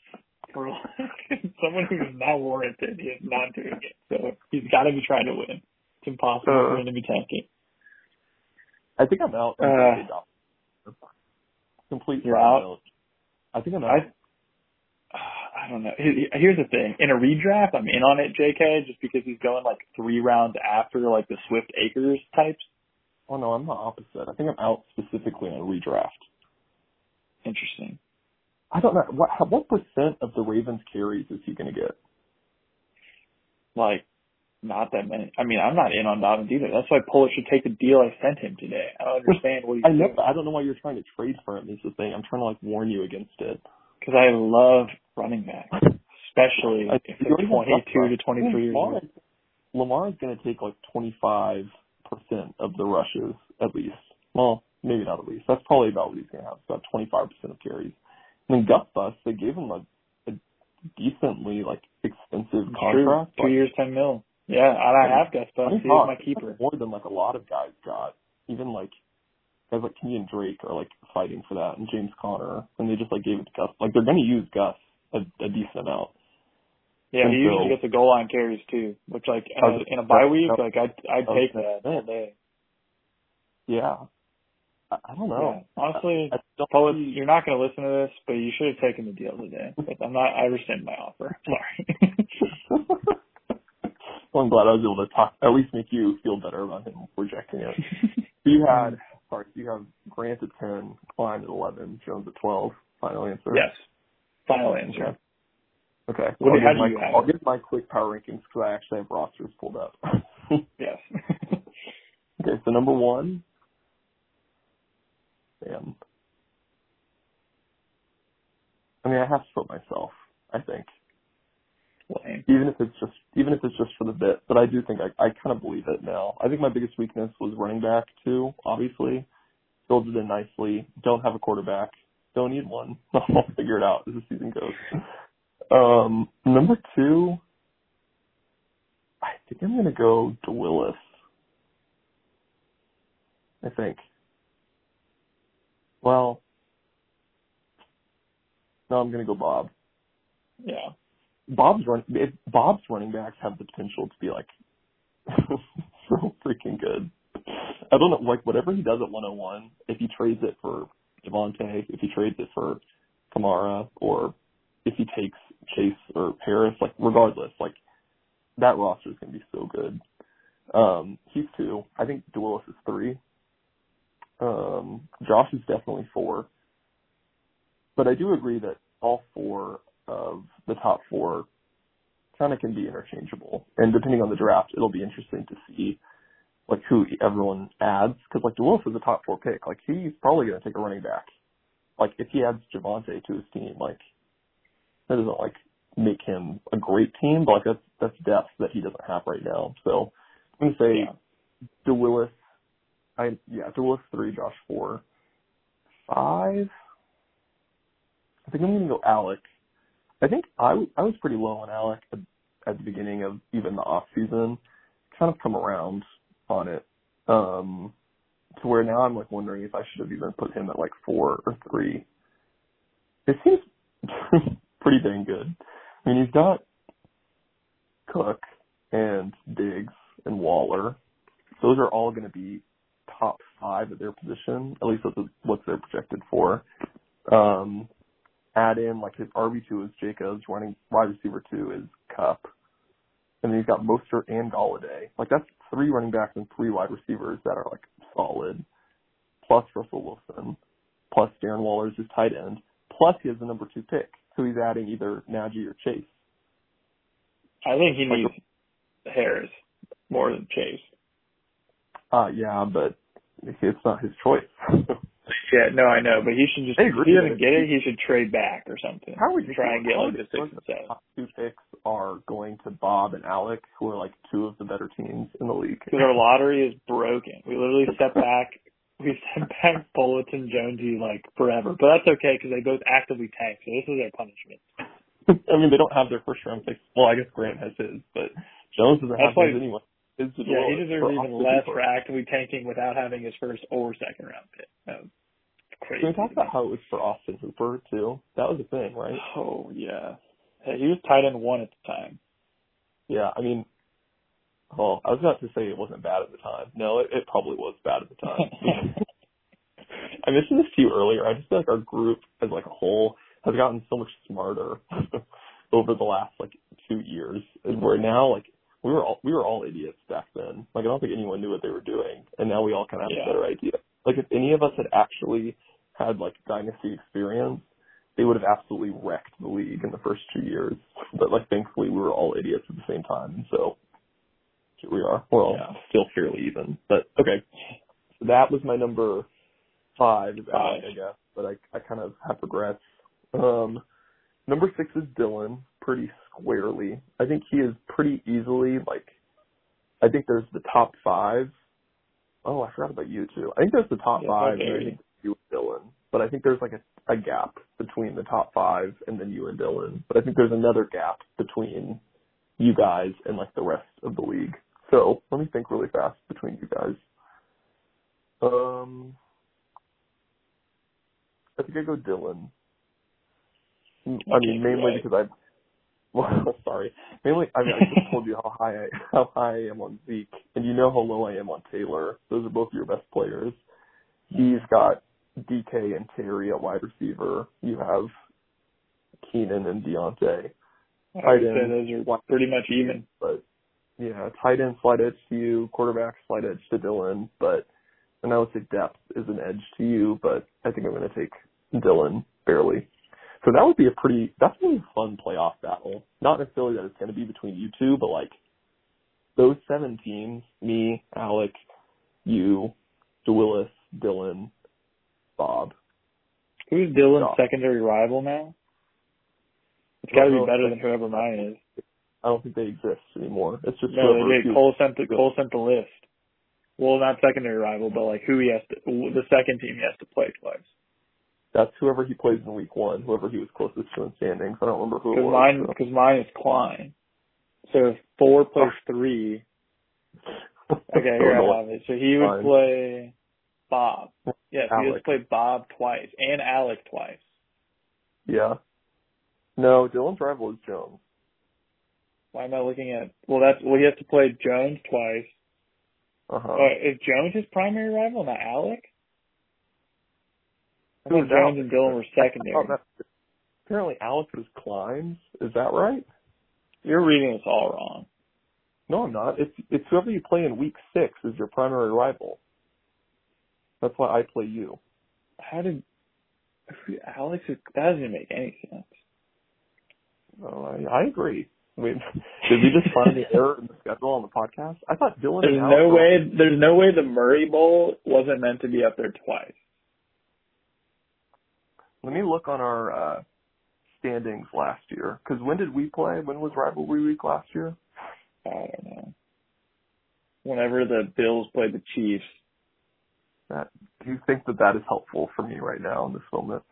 for like someone who's not warranted. He is not doing it. So he's got to be trying to win. It's impossible Uh. for him to be tanking. I think I'm out. Uh. Complete You're out? I think I'm out. I I don't know. Here- Here's the thing. In a redraft, I'm in on it, JK, just because he's going like three rounds after like the Swift Akers types. oh no, I'm the opposite. I think I'm out specifically on redraft. Interesting. I don't know what how- what percent of the Ravens carries is he going to get? Like, not that many. I mean, I'm not in on Dobbins either. That's why Puller should take the deal I sent him today. I don't understand what he's I know. doing. I don't know why you're trying to trade for him. Is the thing. I'm trying to like warn you against it. Because I love running backs, especially I- if they're 22 to Lamar. 23 years old. Lamar is going to take like 25 percent of the rushes at least. Well, maybe not at least. That's probably about what he's going to have. It's about 25% of carries. And then Gus Bus, they gave him a, a decently like expensive contract. Two like, years, ten mil. Yeah, and I have Gus Bus. He's my keeper. More than like a lot of guys got. Even like guys like Kenyan Drake are like fighting for that, and James Conner, and they just like gave it to Gus. Like they're going to use Gus a, a decent amount. Yeah, and he so, usually gets the goal line carries too, which like in a, in a bye week, like I'd I'd take that all day. Yeah, I, I don't know. Yeah. Honestly, Poets, you're not going to listen to this, but you should have taken the deal today. But I'm not. I rescind my offer. Sorry. well, I'm glad I was able to talk, at least make you feel better about him rejecting it. you had, um, sorry, you have Grant at 10, Klein at 11, Jones at 12. Final answer. Yes. Final answer. Okay. okay. What, I'll, give my, I'll give my quick power rankings because I actually have rosters pulled up. yes. okay, so number one, Sam. I mean, I have to put myself. I think. Lame. Even if it's just even if it's just for the bit, but I do think I I kind of believe it now. I think my biggest weakness was running back too. Obviously, filled it in nicely. Don't have a quarterback. Don't need one. I'll figure it out as the season goes. Um, number two, I think I'm gonna go DeWillis. I think. Well, no, I'm gonna go Bob. Yeah. Bob's run if Bob's running backs have the potential to be like so freaking good. I don't know, like whatever he does at 101, if he trades it for Javonte, if he trades it for Kamara, or if he takes Chase or Harris, like regardless, like that roster is gonna be so good. Um, he's two. I think DeWillis is three. Um, Josh is definitely four. But I do agree that all four of the top four kind of can be interchangeable. And depending on the draft, it'll be interesting to see like who everyone adds. Because like DeWolf is a top four pick. Like he's probably going to take a running back. Like if he adds Javonte to his team, like that doesn't like make him a great team, but like that's that's depth that he doesn't have right now. So I'm gonna say yeah. DeWillis. I yeah, DeWillis three, Josh four, five. I think I'm gonna go Alec. I think I was pretty low on Alec at, the beginning of even the off season. Kind of come around on it. Um to where now I'm like wondering if I should have even put him at like four or three. It seems pretty dang good. I mean he's got Cook and Diggs and Waller. Those are all going to be top five at their position. At least that's what they're projected for. Add in like his RB two is Jacobs, running wide receiver two is Kupp, and then he's got Mostert and Golladay. Like that's three running backs and three wide receivers that are like solid. Plus Russell Wilson, plus Darren Waller is his tight end. Plus he has the number two pick, so he's adding either Najee or Chase. I think he needs like, Harris more than Chase. Uh yeah, but it's not his choice. Yeah, no, I know, but he should just if he doesn't get it, he should trade back or something. How would you try and get like the six and seven? Top two picks are going to Bob and Alec, who are like two of the better teams in the league. Because our lottery is broken. We literally step back. We sent back Bulletin Jonesy like forever, but that's okay because they both actively tank. So this is their punishment. I mean, they don't have their first round picks. Well, I guess Grant has his, but Jones doesn't have his anyway. yeah, he deserves even less for actively tanking without having his first or second round pick. Um, crazy. Can we talk about how it was for Austin Hooper too? That was a thing, right? Oh yeah. Hey, he was tight end one at the time. Yeah, I mean, well, I was about to say it wasn't bad at the time. No, it, it probably was bad at the time. I mentioned this to you earlier. I just feel like our group as like a whole has gotten so much smarter over the last like two years, and we're now like we were all we were all idiots back then. Like I don't think anyone knew what they were doing, and now we all kind of have yeah. a better idea. Like if any of us had actually had like dynasty experience, they would have absolutely wrecked the league in the first two years. But like thankfully we were all idiots at the same time, and so here we are. Well, yeah. still fairly even. But okay, so that was my number five, five. I guess. But I I kind of have regrets. Um, number six is Dylan, pretty squarely. I think he is pretty easily like. I think there's the top five. Oh, I forgot about you too. I think there's the top Yeah, five, okay. I think you Dylan. But I think there's like a, a gap between the top five and then you and Dylan. But I think there's another gap between you guys and like the rest of the league. So let me think really fast between you guys. Um, I think I go Dylan. I mean, mainly because I. Well, sorry. Mainly, I mean, I just told you how high I how high I am on Zeke, and you know how low I am on Taylor. Those are both your best players. He's got DK and Terry at wide receiver. You have Keenan and Deontay. I would Tight say end, those are pretty much even. but yeah, tight end slight edge to you, quarterback slight edge to Dylan, but and I would say depth is an edge to you, but I think I'm going to take Dylan barely. So that would be a pretty that's going to be a fun playoff battle. Not necessarily that it's going to be between you two, but like those seven teams, me, Alec, you, DeWillis, Dylan, Bob. Who's Dylan's secondary rival now? It's got to be better than whoever mine is. I don't think they exist anymore. It's just No, whoever they did. Cole sent the Cole sent the list. Well, not secondary rival, but like who he has to, the second team he has to play twice. That's whoever he plays in week one, whoever he was closest to in standings. I don't remember who Because was. mine, so. because mine is Klein. So if four Oh. three, okay, here I have it. So he would play Bob. Yes, he has played Bob twice and Alec twice. Yeah. No, Dylan's rival is Jones. Why am I looking at? Well, that's well. He has to play Jones twice. Uh huh. Uh, is Jones his primary rival, not Alec? I is Jones Alec? and Dylan were secondary. Oh, apparently Alex is Klein's. Is that right? You're reading this all wrong. No, I'm not. It's it's whoever you play in week six is your primary rival. That's why I play you. How did Alex? That doesn't make any sense. Oh, I, I agree. I mean, did we just find the error in the schedule on the podcast? I thought Dylan. There's no way. There's no way the Murray Bowl wasn't meant to be up there twice. Let me look on our uh standings last year. Because when did we play? When was rivalry week last year? I don't know. Whenever the Bills played the Chiefs, That do you think that that is helpful for me right now in this moment?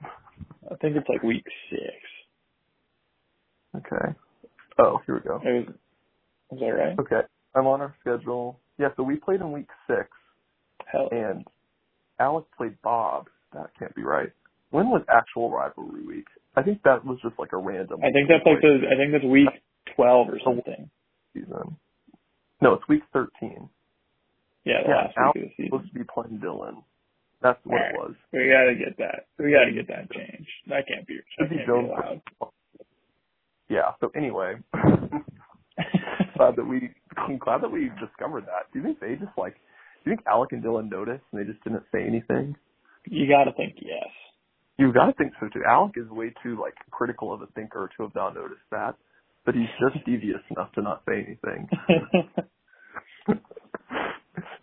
I think it's like week six. Okay. Oh, here we go. Was, is that right? Okay, I'm on our schedule. Yeah, so we played in week six, Hell, and Alec played Bob. That can't be right. When was actual rivalry week? I think that was just like a random. I think that's like the. I think that's week twelve or something. season. No, it's week 13. Yeah, Yeah, of was supposed to be playing Dylan. That's what it was. We gotta get that. We gotta get that changed. That can't be. That Should be can't be allowed. Yeah. So anyway, glad that we I'm glad that we discovered that. Do you think they just like? Do you think Alec and Dylan noticed and they just didn't say anything? you gotta think yes. You've got to think so too. Alec is way too like critical of a thinker to have not noticed that, but he's just devious enough to not say anything.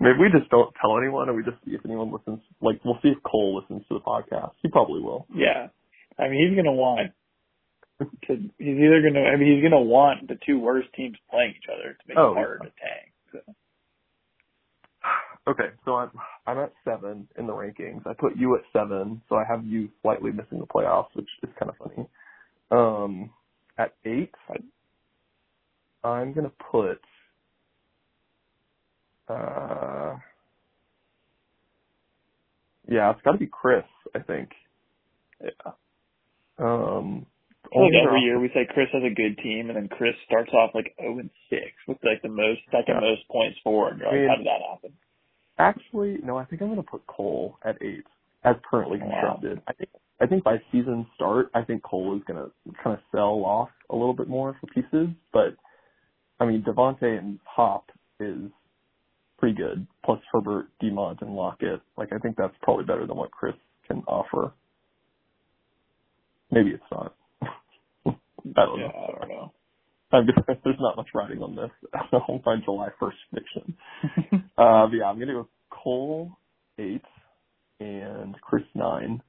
Maybe we just don't tell anyone, and we just see if anyone listens. Like we'll see if Cole listens to the podcast. He probably will. yeah, I mean he's gonna want. To, he's either gonna. I mean he's gonna want the two worst teams playing each other to make Oh, it harder yeah. to tank. So. Okay, so I'm I'm at seven in the rankings. I put you at seven, so I have you slightly missing the playoffs, which is kind of funny. Um, at eight, I, I'm gonna put. Uh, yeah, it's got to be Chris. I think. Yeah. Um, like every year we say Chris has a good team, and then Chris starts off like 0 and 6 with like the most second Yeah. most points for. And like, I mean- how did that happen? Actually, no. I think I'm going to put Cole at eight, as currently Wow. constructed. I think I think by season start, I think Cole is going to kind of sell off a little bit more for pieces. But I mean, Devontae and Hop is pretty good. Plus Herbert, Demont, and Lockett. Like I think that's probably better than what Chris can offer. Maybe it's not. I don't yeah, know. I don't know. I'm just, there's not much writing on this. I'll find July 1st prediction. Uh, yeah, I'm gonna go Cole eight and Chris nine,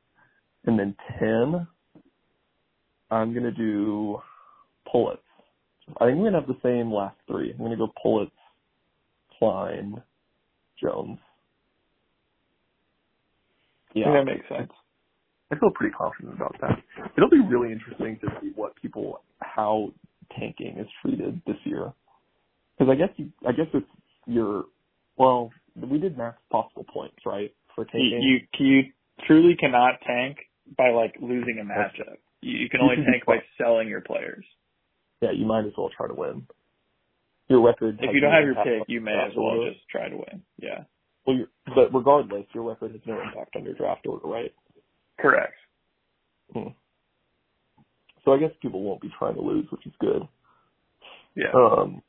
and then ten. I'm gonna do Pullets. I think I'm gonna have the same last three. I'm gonna go Pullets, Klein, Jones. Yeah, that makes sense. I feel pretty confident about that. It'll be really interesting to see what people, how tanking is treated this year. Because I guess you, I guess it's your, well, we did max possible points, right, for tanking. You, you you truly cannot tank by like losing a matchup. You, you can only tank by selling your players. yeah, you might as well try to win. Your record. If you don't have your pick, you may as well order. just try to win. Yeah. Well, you're, but regardless, your record has no impact on your draft order, right? Correct. Hmm. So I guess people won't be trying to lose, which is good. Yeah. Um,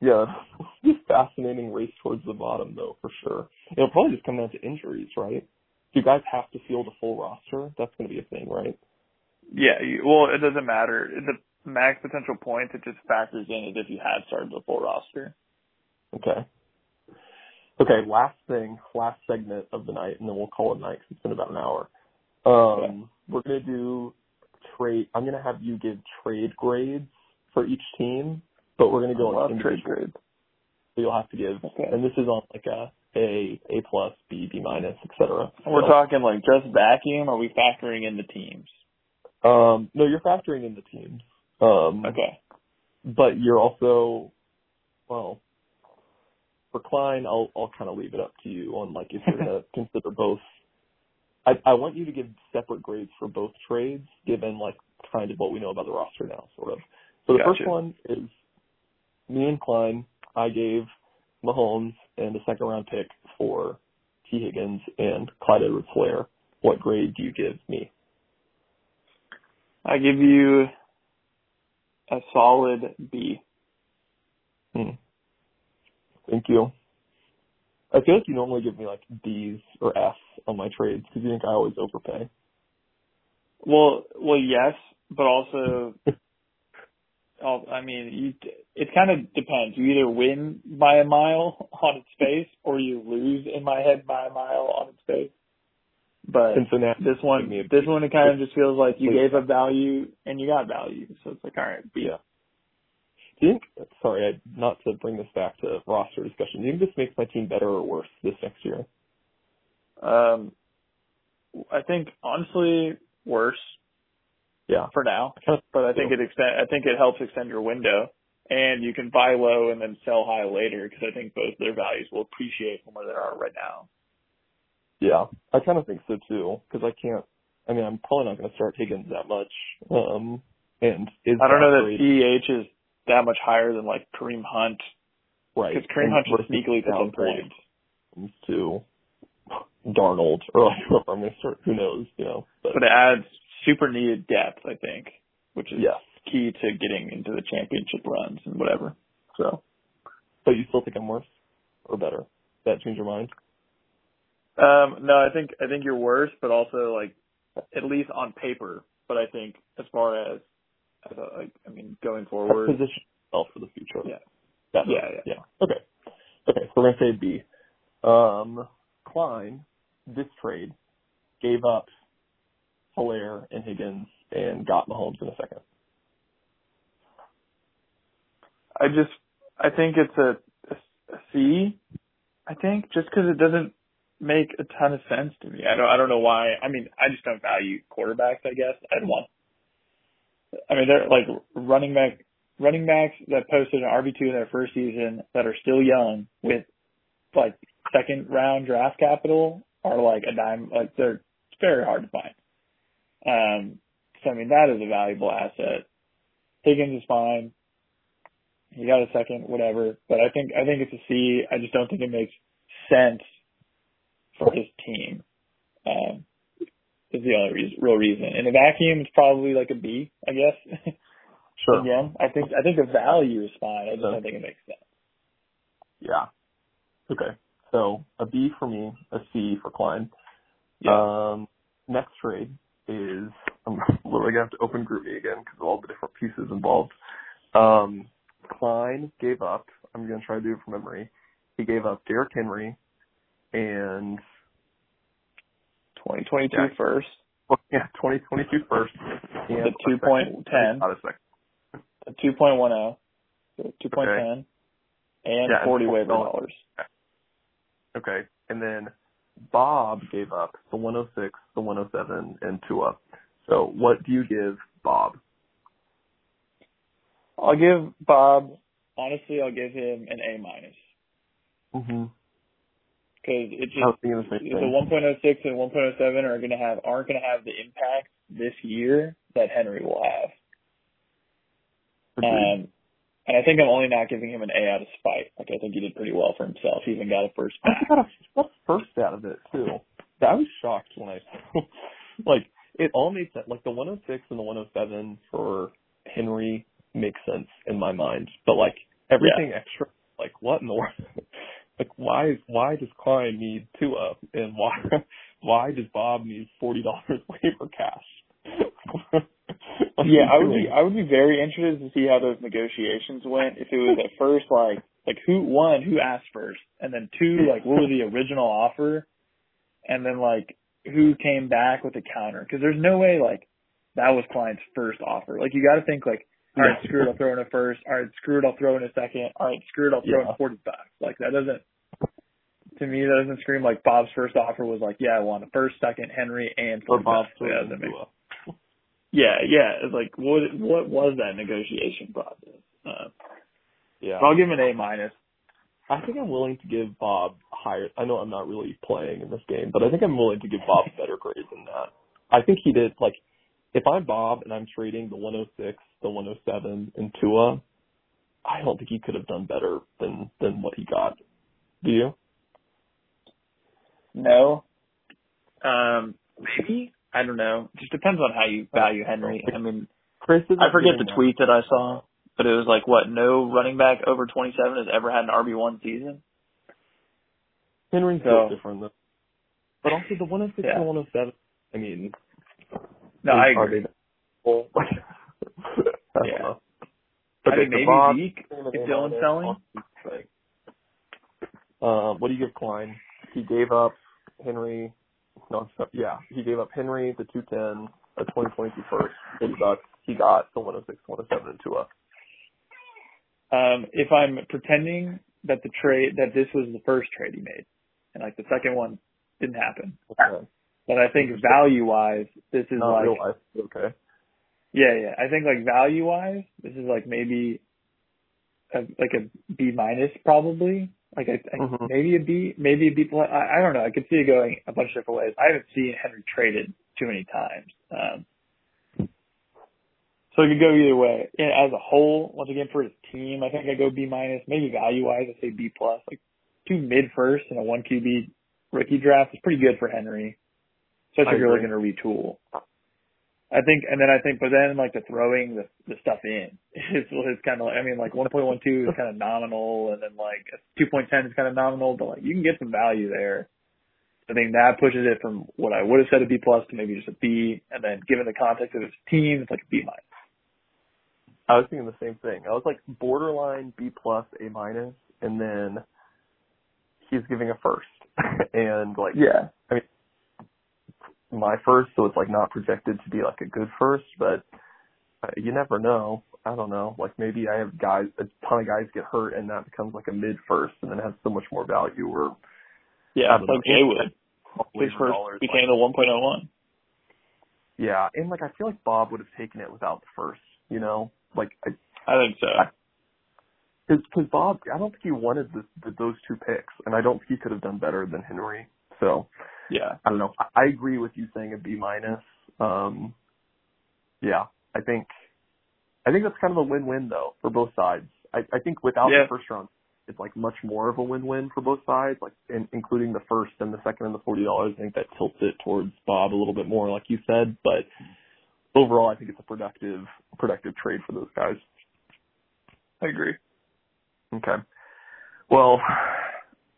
yeah, it's a fascinating race towards the bottom, though, for sure. It'll probably just come down to injuries, right? Do you guys have to field a full roster? That's going to be a thing, right? Yeah. You, well, it doesn't matter. The max potential points, it just factors in as if you had started the full roster. Okay. Okay, last thing, last segment of the night, and then we'll call it night because it's been about an hour. Um, We're going to do trade. I'm going to have you give trade grades for each team, but we're going to go I on trade grades. So you'll have to give, Okay. and this is on like a A, A plus, B, B minus, et cetera. We're So, talking like just vacuum. Or are we factoring in the teams? Um, no, you're factoring in the teams. Um, Okay. but you're also, well, for Klein, I'll I'll kind of leave it up to you on like if you're gonna consider both. I I want you to give separate grades for both trades, given like kind of what we know about the roster now, sort of. So the Gotcha. first one is me and Klein. I gave Mahomes and a second round pick for Tee Higgins and Clyde Edwards Helaire. What grade do you give me? I give you a solid B. Hmm. Thank you. I feel like you normally give me like D's or F's on my trades because you think I always overpay. Well, well, yes, but also, I mean, you, it kind of depends. You either win by a mile on its face, or you lose in my head by a mile on its face. But Cincinnati. this one, me this one, it kind of just feels like you gave up value and you got value. So it's like, all right, B. Yeah. Do you think? Sorry, I, not to bring this back to roster discussion. Do you think this makes my team better or worse this next year? Um, I think honestly worse Yeah. for now, I kind of but I think it extend. I think it helps extend your window, and you can buy low and then sell high later because I think both their values will appreciate from where they are right now. Yeah, I kind of think so too because I can't. I mean, I'm probably not going to start Higgins that much. Um, and is I don't know that CEH is that much higher than like Kareem Hunt right because Kareem and Hunt just sneakily some points, to Darnold or like whoever I'm going to start. Who knows? You know. But, but it adds super needed depth. I think, which is yes, key to getting into the championship runs and whatever. So. but you still think I'm worse or better? That change your mind? Um, no, I think I think you're worse, but also like at least on paper. But I think as far as, as a, like I mean going forward, Position yourself for the future. Yeah. Yeah, yeah. yeah. Okay. Okay. So we're gonna say B. Um, Klein, this trade, gave up Helaire and Higgins and got Mahomes in a second. I just I think it's a C. I think just because it doesn't make a ton of sense to me. I don't I don't know why. I mean I just don't value quarterbacks. I guess I'd want. I mean they're like running back running backs that posted an RB two in their first season that are still young with like second round draft capital are like a dime like they're it's very hard to find. Um so I mean that is a valuable asset. Higgins is fine. He got a second, whatever. But I think I think it's a C. I just don't think it makes sense for his team. Um is the only reason, real reason. In a vacuum, it's probably like a B, I guess. Sure. Again, I think I think the value is fine. I just don't think it makes sense. Yeah. Okay. So a B for me, a C for Klein. Yeah. Um, next trade is I'm literally gonna have to open GroupMe again because of all the different pieces involved. Um, Klein gave up. I'm gonna try to do it from memory. He gave up Derrick Henry and 2022 Yeah. first, well, yeah, 2022 first. The 2.10. Not a second. a 2.10, so 2.10, and Yeah, 40 waiver $40. dollars. Okay, and then Bob gave up the 106, the 107, and Tua. So what do you give Bob? I'll give Bob. Honestly, I'll give him an A minus Mm-hmm. Because it just the the 1.06 and 1.07 are going to have aren't going to have the impact this year that Henry will have. Um, and I think I'm only not giving him an A out of spite. Like I think he did pretty well for himself. He even got a first I got a, got a first out of it too. I was shocked when I like it all made sense. Like the 106 and the 107 for Henry makes sense in my mind, but like everything extra, like what in the world? Like why is why does Klein need Tua and why why does Bob need forty dollars waiver cash? Yeah, I would be? I would be very interested to see how those negotiations went. If it was at first like like who one who asked first, and then two like what was the original offer, and then like who came back with a counter? Because there's no way like that was Klein's first offer. Like you got to think like all right, screw it, I'll throw in a first. All right, screw it, I'll throw in a second. All right, screw it, I'll throw Yeah. in forty bucks. Like that doesn't. To me, that doesn't scream like Bob's first offer was like, yeah, I want a first, second, Henry, and Or forty Bob. Yeah, makes yeah, yeah. It's like what what was that negotiation process? Uh, Yeah. I'll give him an A minus. I think I'm willing to give Bob higher. I know I'm not really playing in this game, but I think I'm willing to give Bob a better grade than that. I think he did like if I'm Bob and I'm trading the 106, the 107, and Tua, I don't think he could have done better than than what he got. Do you? No. Um, maybe I don't know. It just depends on how you value Henry. I mean, Chris, I forget the tweet that I saw, but it was like, what? No running back over 27 has ever had an RB one season. Henry's So- different though. But also the 106 Yeah. and 107. I mean, No, I agree. Well, I Yeah. I think maybe Zeke If Dillon's selling. Uh, what do you give Klein? He gave up Henry. No, yeah, he gave up Henry the 210, a 2022 first, 40 bucks. He got the 106, 107, and Tua. Um, if I'm pretending that the trade that this was the first trade he made, and like the second one didn't happen, Okay. But I think value wise, this is Not like. Okay. Yeah, yeah. I think like value wise, this is like maybe a, like a B minus probably. Like I, I Mhm. maybe a B, maybe a B plus. I, I don't know. I could see it going a bunch of different ways. I haven't seen Henry traded too many times. Um, so it could go either way. And as a whole, once again for his team, I think I go B minus. Maybe value wise, I say B plus. Like two mid first and a one QB rookie draft is pretty good for Henry, especially if you're looking to retool. I think, and then I think, but then like the throwing the the stuff in is is kind of. I mean, like 1.12 is kind of nominal, and then like 2.10 is kind of nominal, but like you can get some value there. I think that pushes it from what I would have said a B plus to maybe just a B, and then given the context of his team, it's like a B minus. I was thinking the same thing. I was like borderline B plus, A minus, and then he's giving a first, and like Yeah, my first, so it's like not projected to be like a good first, but uh, you never know. I don't know. Like maybe I have guys, a ton of guys get hurt, and that becomes like a mid first, and then has so much more value. Or yeah, like. Jay would. His first became like- the 1.01. yeah, and like I feel like Bob would have taken it without the first. You know, like I I think so. because Bob, I don't think he wanted the, the, those two picks, and I don't think he could have done better than Henry. So Yeah, I don't know. I, agree with you saying a B minus. Um, yeah, I think I think that's kind of a win-win though for both sides. I, I think without Yeah. the first round, it's like much more of a win-win for both sides. Like in, including the first and the second and the forty dollars. I think that tilts it towards Bob a little bit more, like you said. But overall, I think it's a productive productive trade for those guys. I agree. Okay. Well,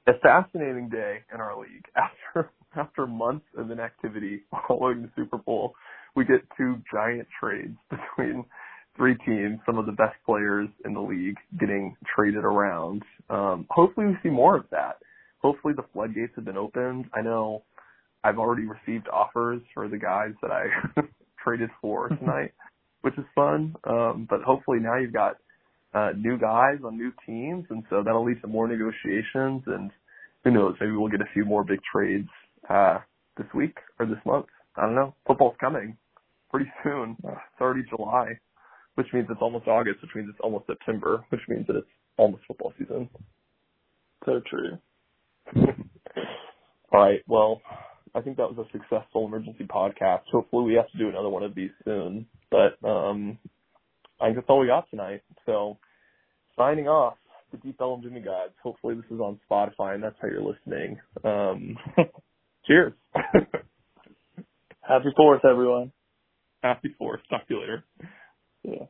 a fascinating day in our league. After after months of inactivity following the Super Bowl, we get two giant trades between three teams, some of the best players in the league getting traded around. Um, hopefully we see more of that. Hopefully the floodgates have been opened. I know I've already received offers for the guys that I traded for tonight, which is fun. Um, but hopefully now you've got uh, new guys on new teams, and so that'll lead to more negotiations. And who knows, maybe we'll get a few more big trades uh, this week or this month. I don't know. Football's coming pretty soon. It's already July, which means it's almost August, which means it's almost September, which means that it's almost football season. So true. All right. Well, I think that was a successful emergency podcast. Hopefully we have to do another one of these soon. But um I think that's all we got tonight. So signing off, the Deep Ellum Jimmy Gods. Hopefully this is on Spotify and that's how you're listening. Um cheers. Happy fourth everyone. Happy fourth. Talk to you later. Yeah.